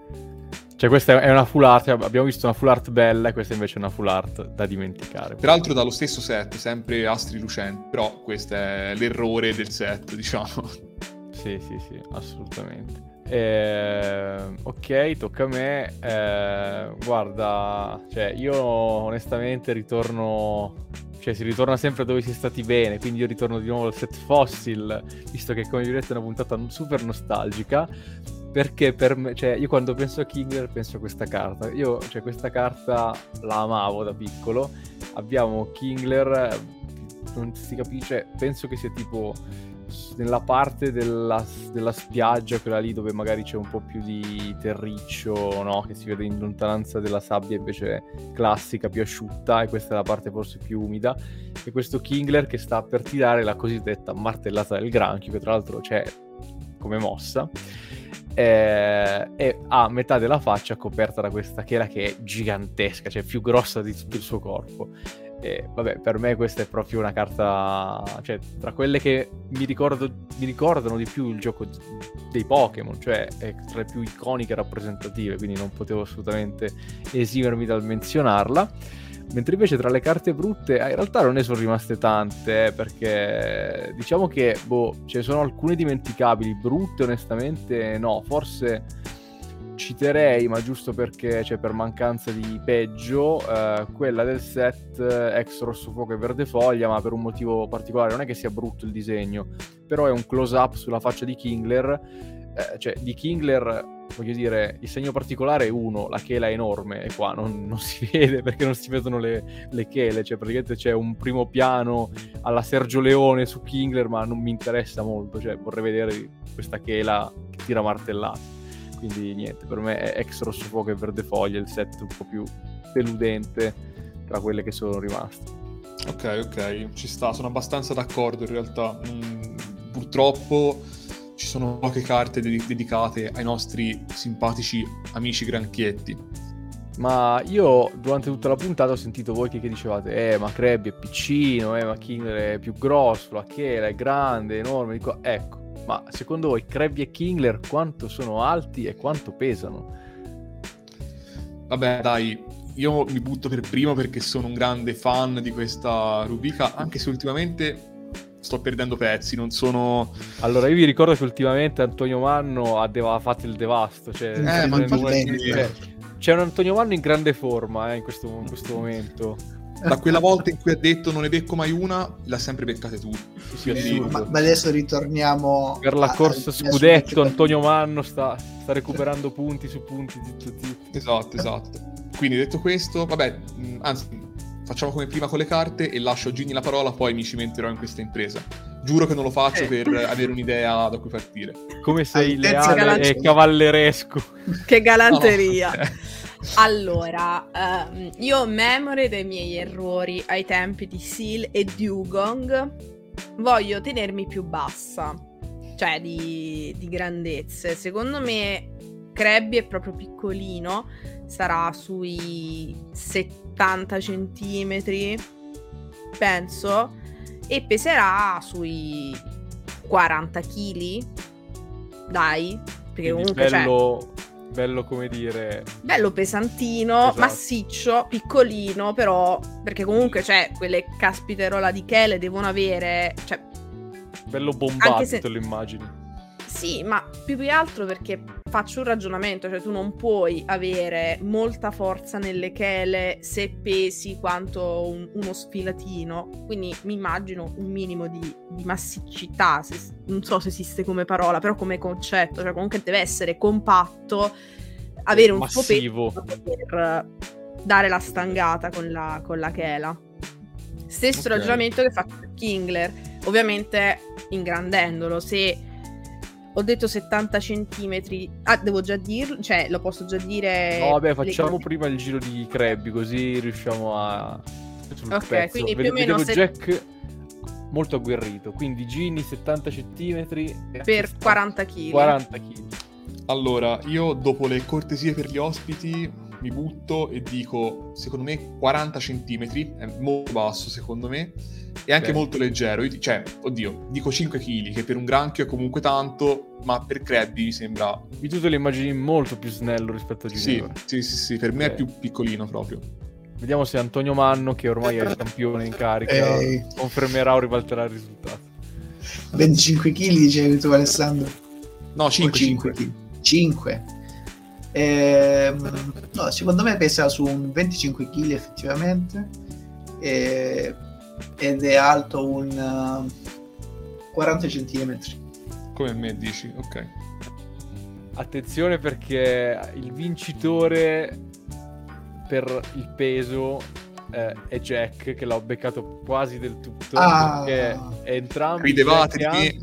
Cioè, questa è una full art. Abbiamo visto una full art bella, e questa invece è una full art da dimenticare. Peraltro dallo stesso set, sempre astri lucenti, però questo è l'errore del set, [LAUGHS] diciamo. Sì, sì, sì, assolutamente. Eh, ok, tocca a me. Eh, guarda, cioè, io onestamente ritorno. Cioè, si ritorna sempre dove si è stati bene. Quindi io ritorno di nuovo al set Fossil, visto che, come vi vedete, è una puntata super nostalgica. Perché per me, cioè, io quando penso a Kingler penso a questa carta. Io, cioè, questa carta la amavo da piccolo. Abbiamo Kingler, non si capisce, penso che sia tipo nella parte della, della spiaggia, quella lì dove magari c'è un po' più di terriccio, no? Che si vede in lontananza della sabbia invece classica, più asciutta, e questa è la parte forse più umida. E questo Kingler che sta per tirare la cosiddetta martellata del granchio, che tra l'altro c'è come mossa. eh, e ha metà della faccia coperta da questa chela che è gigantesca, cioè più grossa di tutto il suo corpo. E vabbè, per me questa è proprio una carta, cioè tra quelle che mi, ricordo, mi ricordano di più il gioco dei Pokémon, cioè è tra le più iconiche e rappresentative, quindi non potevo assolutamente esimermi dal menzionarla. Mentre invece tra le carte brutte, eh, in realtà non ne sono rimaste tante, eh, perché diciamo che, boh, ce ne sono alcune dimenticabili, brutte onestamente no, forse citerei, ma giusto perché, cioè per mancanza di peggio, eh, quella del set eh, ex rosso fuoco e verde foglia, ma per un motivo particolare, non è che sia brutto il disegno, però è un close up sulla faccia di Kingler, eh, cioè di Kingler voglio dire, il segno particolare è uno, la chela è enorme e qua non, non si [LAUGHS] vede perché non si vedono le, le, chele, cioè praticamente c'è un primo piano alla Sergio Leone su Kingler, ma non mi interessa molto, cioè vorrei vedere questa chela che tira martellate. Quindi niente, per me è ex rosso fuoco e verde foglia il set un po' più deludente tra quelle che sono rimaste. Ok, ok, ci sta, sono abbastanza d'accordo in realtà. Mm, purtroppo ci sono poche carte ded- dedicate ai nostri simpatici amici granchietti. Ma io durante tutta la puntata ho sentito voi che, che dicevate, eh, ma Krabby è piccino, eh, ma Kingler è più grosso, la Chela è grande, enorme. Dico, ecco, ma secondo voi Krabby e Kingler quanto sono alti e quanto pesano? Vabbè, dai, io mi butto per primo perché sono un grande fan di questa rubrica, anche se ultimamente sto perdendo pezzi, non sono... Allora, io vi ricordo che ultimamente Antonio Manno aveva fatto il devasto, cioè... Eh, ma infatti, cioè, c'è un Antonio Manno in grande forma eh, in, questo, in questo momento. Da quella volta in cui ha detto non ne becco mai una, l'ha sempre beccate tutte. Sì, sì, Quindi-. Ma, ma adesso ritorniamo Per la a- corsa a- scudetto Antonio Manno sta, sta recuperando punti su punti, zitto zitto. Esatto, esatto. Quindi detto questo, vabbè, anzi, facciamo come prima con le carte e lascio a Ginny la parola, poi mi cimenterò in questa impresa. Giuro che non lo faccio Eh. per avere un'idea da cui partire. Come sei leale e cavalleresco. Che galanteria. No. [LAUGHS] Allora, ehm, io ho memoria dei miei errori ai tempi di Seal e Dugong. Voglio tenermi più bassa, cioè di, di grandezze. Secondo me Krabby è proprio piccolino, sarà sui 70 centimetri, penso, e peserà sui 40 kg. Dai, perché comunque cioè, bello, come dire... bello pesantino, Esatto. massiccio, piccolino, però perché comunque cioè quelle caspiterola di chele devono avere, cioè Bello bombato, se- te lo immagini. Sì, ma più che altro perché faccio un ragionamento, cioè tu non puoi avere molta forza nelle chele se pesi quanto un- uno sfilatino, quindi mi immagino un minimo di, di massicità, se- non so se esiste come parola, però come concetto, cioè comunque deve essere compatto, avere un suo peso per dare la stangata con la, con la chela. Stesso Ok. ragionamento che faccio per Kingler, ovviamente ingrandendolo. Se ho detto 70 centimetri, ah, devo già dirlo, cioè lo posso già dire. No, vabbè, le facciamo cose- prima il giro di Krabby, così riusciamo a... sul Ok, pezzo. quindi più o meno vedevo se- Jack molto agguerrito, quindi Ginny 70 cm per 40 kg. 40 kg. Allora, io dopo le cortesie per gli ospiti mi butto e dico, secondo me 40 cm, è molto basso secondo me, e anche Ok. molto leggero. Io, cioè, oddio, dico 5 kg, che per un granchio è comunque tanto, ma per Krabby mi sembra... Di tu te lo immagini molto più snello rispetto a Sì, Ginevra. sì, sì, sì, per me Ok. è più piccolino proprio. Vediamo se Antonio Manno, che ormai è il campione in carica, Ehi. confermerà o ribalterà il risultato. 25 kg dicevi tu Alessandro? No, 5, 5 5. kg. 5. Ehm, no, secondo me pesa su un 25 kg effettivamente e- ed è alto un uh, 40 cm. Come me dici, ok. Attenzione perché il vincitore per il peso eh, è Jack, che l'ho beccato quasi del tutto. Ah. Perché entrambi Ridevate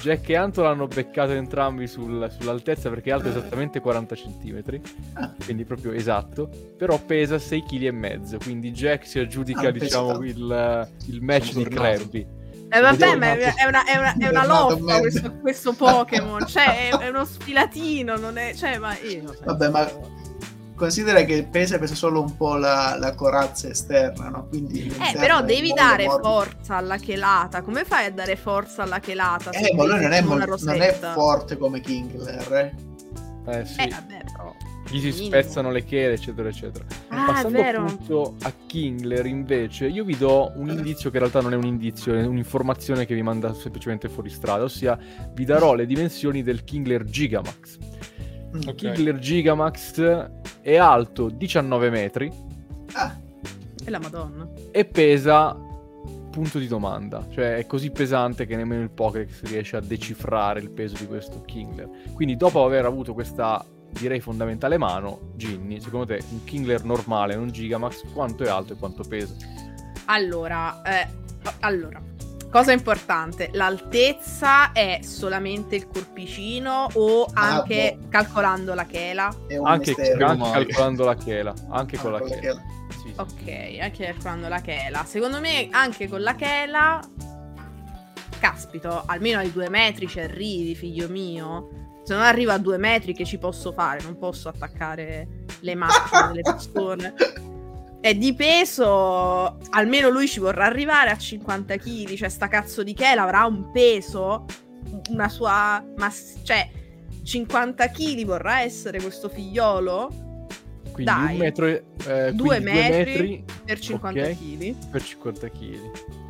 Jack e, Anto l'hanno beccato entrambi sul- sull'altezza perché è alto esattamente 40 cm, Ah, quindi proprio esatto. Però pesa 6 kg e mezzo, quindi Jack si aggiudica Ah, diciamo il, il match Sono di. Krabby. Eh vabbè, ma è, una, è una- è una lotta questo, questo Pokémon, cioè è, è uno sfilatino, non è... Cioè, ma io... Vabbè, ma considera che pesa, pesa solo un po' la, la corazza esterna, no? Quindi Eh, però devi dare morbido. forza alla chelata. Come fai a dare forza alla chelata? Eh, ma lui non è, mol- non è forte come Kingler, eh? Eh sì. Eh, vabbè, però. gli si spezzano le chele, eccetera, eccetera. Ah, Passando vero. appunto a Kingler, invece, io vi do un indizio che in realtà non è un indizio, è un'informazione che vi manda semplicemente fuori strada, ossia vi darò le dimensioni del Kingler Gigamax. Mm. Ok. Kingler Gigamax è alto 19 metri Ah, E la madonna. e pesa punto di domanda, cioè è così pesante che nemmeno il Pokédex riesce a decifrare il peso di questo Kingler. Quindi dopo aver avuto questa direi fondamentale mano, Ginny, secondo te un Kingler normale, non Gigamax, quanto è alto e quanto pesa? Allora, eh, allora, cosa importante, l'altezza è solamente il corpicino o Ah, anche boh. calcolando la chela? è un Anche, mistero. anche calcolando la chela, anche Ah, con la con la chela. chela. Sì, sì. Ok, anche calcolando la chela. Secondo me anche con la chela, caspito, almeno ai due metri ci arrivi, figlio mio. Se non arrivo a due metri che ci posso fare? Non posso attaccare le macchine delle [LAUGHS] persone. E di peso, almeno lui ci vorrà arrivare a 50 kg. Cioè, sta cazzo di Chela avrà un peso, una sua. Ma cioè, 50 kg vorrà essere questo figliolo Quindi Dai. un metro e, eh, Due quindi metri. per 50 Ok. kg. per 50 kg.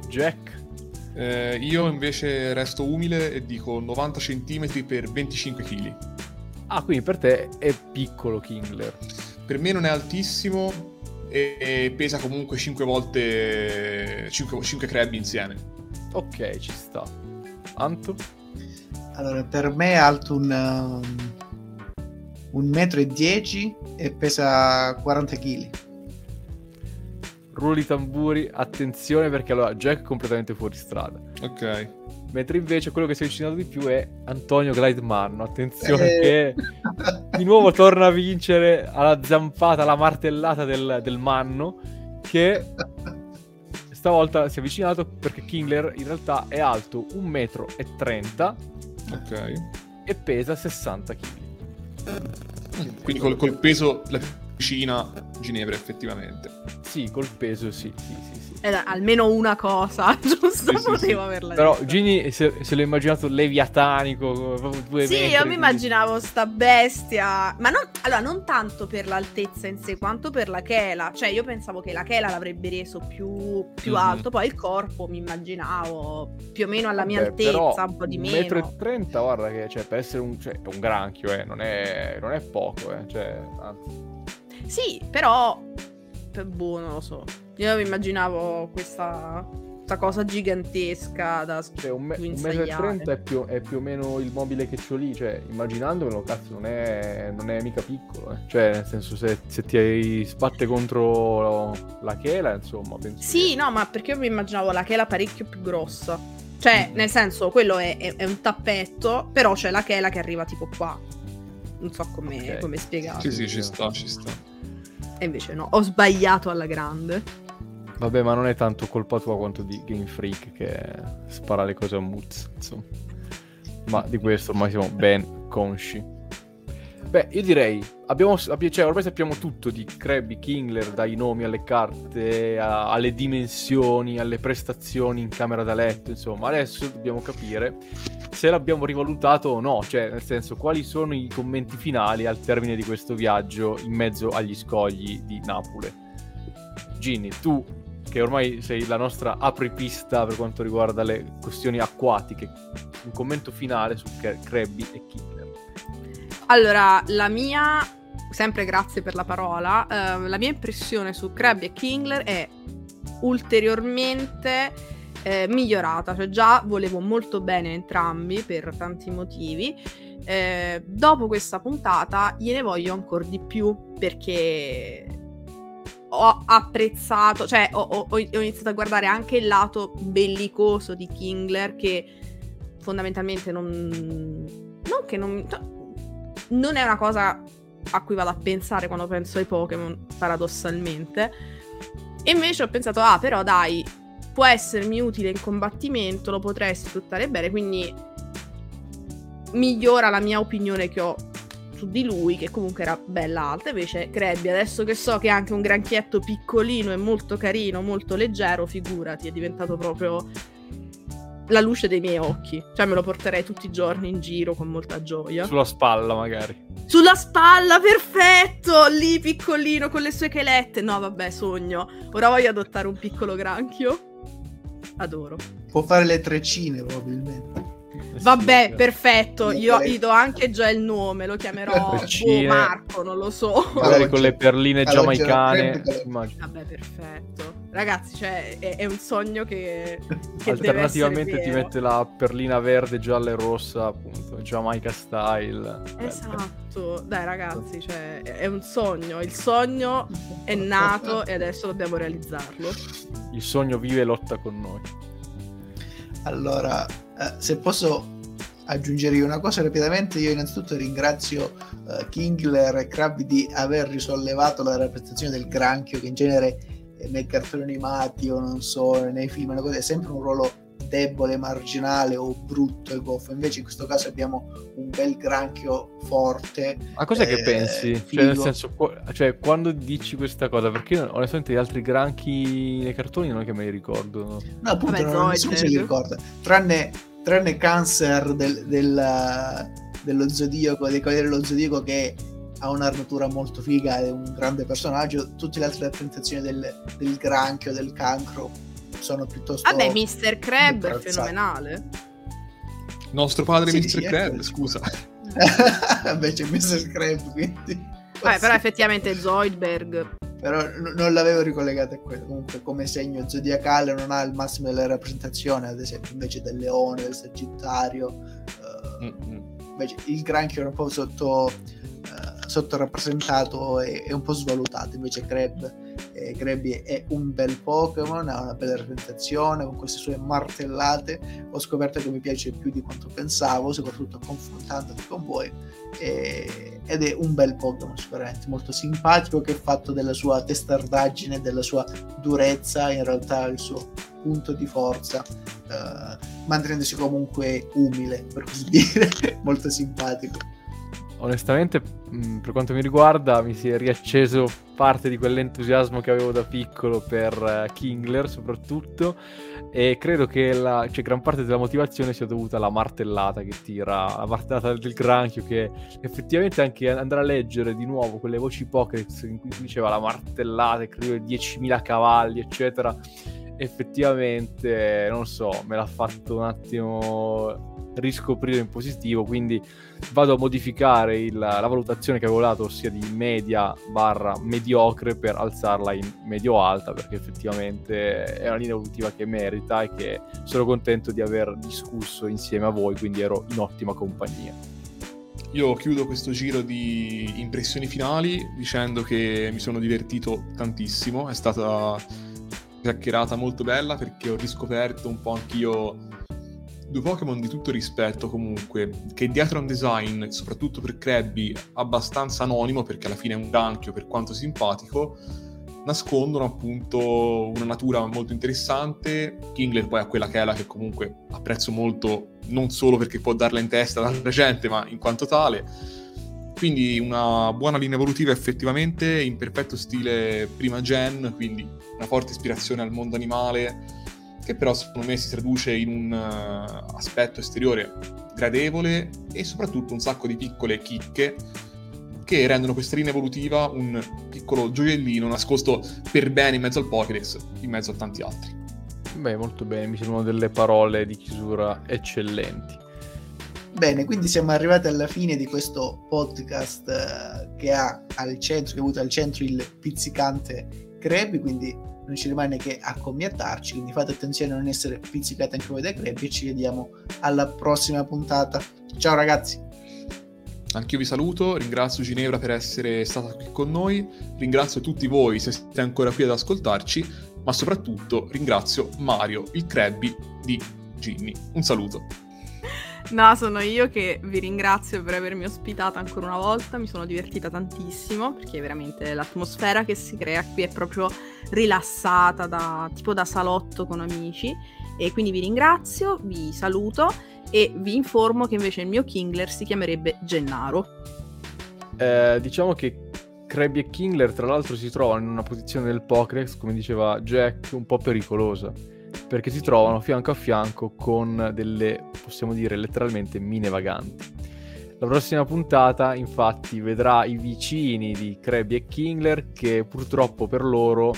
Jack, Eh, io invece resto umile e dico 90 cm per 25 kg. ah, quindi per te è piccolo Kingler. Per me non è altissimo e, e pesa comunque 5 volte 5, 5 crabby insieme. Ok, ci sta. Anto? Allora, per me è alto un, um, un metro e 10 e pesa 40 kg. Rullo di tamburi, attenzione perché allora Jack è completamente fuori strada. Ok. Mentre invece quello che si è avvicinato di più è Antonio Glidemanno. Attenzione Eh. che di nuovo torna a vincere alla zampata, alla martellata del, del Manno. Che stavolta si è avvicinato perché Kingler in realtà è alto 1,30 m Ok. e pesa 60 kg. Quindi col, col peso la vicina Ginevra effettivamente. Sì, col peso sì, sì, sì, dai, almeno una cosa, [LAUGHS] giusto? Sì, sì, Potevo sì. averla Però detta. Gini se, se l'ho immaginato leviatanico, proprio due Sì, metri io mi immaginavo sta bestia, ma non, allora, non tanto per l'altezza in sé quanto per la chela, cioè io pensavo che la chela l'avrebbe reso più, più Mhm. alto, poi il corpo mi immaginavo più o meno alla mia Vabbè, però altezza, un po' di meno. metro e 30, guarda che cioè, per essere un, cioè, un granchio, eh, non, è, non è poco, eh, cioè, anzi. Sì, però, per- boh, non lo so, io mi immaginavo questa, questa cosa gigantesca da Cioè, un, me- un metro e. 30 è più, è più o meno il mobile che ho lì, cioè, immaginandomelo, cazzo, non è, non è mica piccolo, eh. Cioè, nel senso, se, se ti sbatte contro la chela, insomma, penso Sì, che- no, ma perché io mi immaginavo la chela parecchio più grossa. Cioè, nel senso, quello è, è- è un tappetto, però c'è la chela che arriva tipo qua. Non so come, Ok. come spiegarlo. Sì, sì, ci sta, ci sta. E invece no, ho sbagliato alla grande. Vabbè, ma non è tanto colpa tua quanto di Game Freak che spara le cose a Muz, insomma. Ma di questo ormai siamo ben consci. Beh, io direi, abbiamo, cioè, ormai sappiamo tutto di Krabby Kingler, dai nomi alle carte, a, alle dimensioni, alle prestazioni in camera da letto, insomma, adesso dobbiamo capire se l'abbiamo rivalutato o no, cioè nel senso quali sono i commenti finali al termine di questo viaggio in mezzo agli scogli di Napoli. Ginny, tu che ormai sei la nostra apripista per quanto riguarda le questioni acquatiche, un commento finale su Krabby e Kingler. Allora, la mia, sempre grazie per la parola, uh, la mia impressione su Krabby e Kingler è ulteriormente eh, migliorata, cioè già volevo molto bene entrambi per tanti motivi. Eh, dopo questa puntata gliene voglio ancora di più perché ho apprezzato, cioè ho, ho, ho, iniziato a guardare anche il lato bellicoso di Kingler che fondamentalmente non... Non che non non è una cosa a cui vado a pensare quando penso ai Pokémon, paradossalmente. E invece ho pensato, ah, però dai, può essermi utile in combattimento, lo potrei sfruttare bene, quindi migliora la mia opinione che ho su di lui, che comunque era bella alta. Invece Krabby, adesso che so che è anche un granchietto piccolino e molto carino, molto leggero, figurati, è diventato proprio la luce dei miei occhi. Cioè me lo porterei tutti i giorni in giro con molta gioia. Sulla spalla magari. Sulla spalla, perfetto! Lì piccolino con le sue chelette. No, vabbè, sogno. Ora voglio adottare un piccolo granchio. Adoro. Può fare le treccine probabilmente. Vabbè, perfetto. Io gli do anche già il nome, lo chiamerò boh, Marco, non lo so. Magari con le perline giamaicane. Vabbè, perfetto. Ragazzi, cioè, è, è un sogno che, che Alternativamente ti mette la perlina verde, gialla e rossa, appunto, Jamaica style. Esatto. Dai, ragazzi, cioè, è un sogno. Il sogno è nato e adesso dobbiamo realizzarlo. Il sogno vive e lotta con noi. Allora, eh, se posso aggiungere una cosa rapidamente, io innanzitutto ringrazio uh, Kingler e Krabby di aver risollevato la rappresentazione del granchio che in genere eh, nei cartoni animati o non so, nei film è sempre un ruolo debole, marginale o brutto e goffo. Invece in questo caso abbiamo un bel granchio forte. Ma cos'è eh, che pensi? Cioè, nel senso, cioè, quando dici questa cosa, perché io, onestamente gli altri granchi nei cartoni non è che me li ricordo. No, appunto, Vabbè, non, nessuno se li ricorda. Tranne, tranne Cancer del, del, dello Zodiaco, dei Cavalieri dello Zodiaco che ha un'armatura molto figa, è un grande personaggio. Tutte le altre rappresentazioni del, del granchio, del cancro sono piuttosto... Vabbè, Mr. Crab è fenomenale. Nostro padre sì, Mr. Sì, Crab, ecco. scusa. Vabbè, c'è Mr. Crab, quindi... Vabbè, però effettivamente Zoidberg... Però non l'avevo ricollegato a quello. Comunque, come segno zodiacale non ha il massimo della rappresentazione, ad esempio, invece del leone, del sagittario. Uh. Invece il granchio è un po' sotto, uh, sottorappresentato e, e un po' svalutato. Invece Crab eh, è un bel Pokémon, ha una bella rappresentazione con queste sue martellate. Ho scoperto che mi piace più di quanto pensavo, soprattutto confrontandoti con voi. Eh, ed è un bel Pokémon, sicuramente molto simpatico. Che è fatto della sua testardaggine, della sua durezza, in realtà il suo punto di forza, eh, mantenendosi comunque umile, per così [LAUGHS] dire, molto simpatico onestamente, mm, per quanto mi riguarda, mi si è riacceso parte di quell'entusiasmo che avevo da piccolo per uh, Kingler, soprattutto. E credo che la, cioè, gran parte della motivazione sia dovuta alla martellata che tira, la martellata del granchio, che effettivamente anche andare a leggere di nuovo quelle voci Pokédex in cui diceva la martellata, credo 10.000 cavalli, eccetera. Effettivamente, non so, me l'ha fatto un attimo riscoprire in positivo, quindi vado a modificare il, la valutazione che avevo dato, ossia di media barra mediocre, per alzarla in medio-alta, perché effettivamente è una linea evolutiva che merita e che sono contento di aver discusso insieme a voi, quindi ero in ottima compagnia. Io chiudo questo giro di impressioni finali dicendo che mi sono divertito tantissimo, è stata chiacchierata molto bella perché ho riscoperto un po' anch'io due Pokémon di tutto rispetto comunque, che dietro a un design, soprattutto per Krabby, abbastanza anonimo, perché alla fine è un granchio per quanto simpatico, nascondono appunto una natura molto interessante. Kingler poi ha quella che è la che comunque apprezzo molto, non solo perché può darla in testa alla gente, ma in quanto tale. Quindi una buona linea evolutiva effettivamente in perfetto stile prima gen, quindi una forte ispirazione al mondo animale, che però secondo me si traduce in un uh, aspetto esteriore gradevole e soprattutto un sacco di piccole chicche che rendono questa linea evolutiva un piccolo gioiellino nascosto per bene in mezzo al Pokédex, in mezzo a tanti altri. Beh, molto bene, mi sembrano delle parole di chiusura eccellenti. Bene, quindi siamo arrivati alla fine di questo podcast uh, che ha al centro, che ha avuto al centro il pizzicante Crepi, quindi non ci rimane che accomiatarci, quindi fate attenzione a non essere pizzicati anche voi dai Crepi e ci vediamo alla prossima puntata. Ciao ragazzi! Anch'io vi saluto, ringrazio Ginevra per essere stata qui con noi, ringrazio tutti voi se siete ancora qui ad ascoltarci, ma soprattutto ringrazio Mario, il Krabby di Ginny. Un saluto. No, sono io che vi ringrazio per avermi ospitata ancora una volta, mi sono divertita tantissimo perché veramente l'atmosfera che si crea qui è proprio rilassata, da, tipo da salotto con amici e quindi vi ringrazio, vi saluto e vi informo che invece il mio Kingler si chiamerebbe Gennaro. Eh, diciamo che Krabby e Kingler tra l'altro si trovano in una posizione del Pokédex, come diceva Jack, un po' pericolosa, perché si trovano fianco a fianco con delle, possiamo dire, letteralmente mine vaganti. La prossima puntata infatti vedrà i vicini di Krabby e Kingler che purtroppo per loro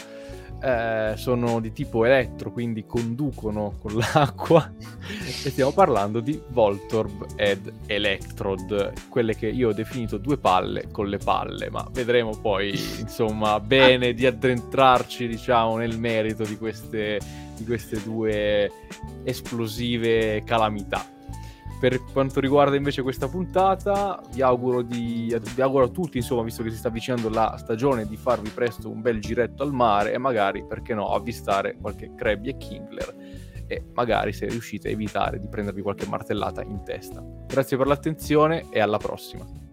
eh, sono di tipo elettro, quindi conducono con l'acqua e stiamo parlando di Voltorb ed Electrod, quelle che io ho definito due palle con le palle, ma vedremo poi insomma [LAUGHS] bene di addentrarci diciamo nel merito di queste, di queste due esplosive calamità. Per quanto riguarda invece questa puntata, vi auguro, di, vi auguro a tutti, insomma, visto che si sta avvicinando la stagione, di farvi presto un bel giretto al mare e magari, perché no, avvistare qualche Krabby e Kingler e magari se riuscite a evitare di prendervi qualche martellata in testa. Grazie per l'attenzione e alla prossima.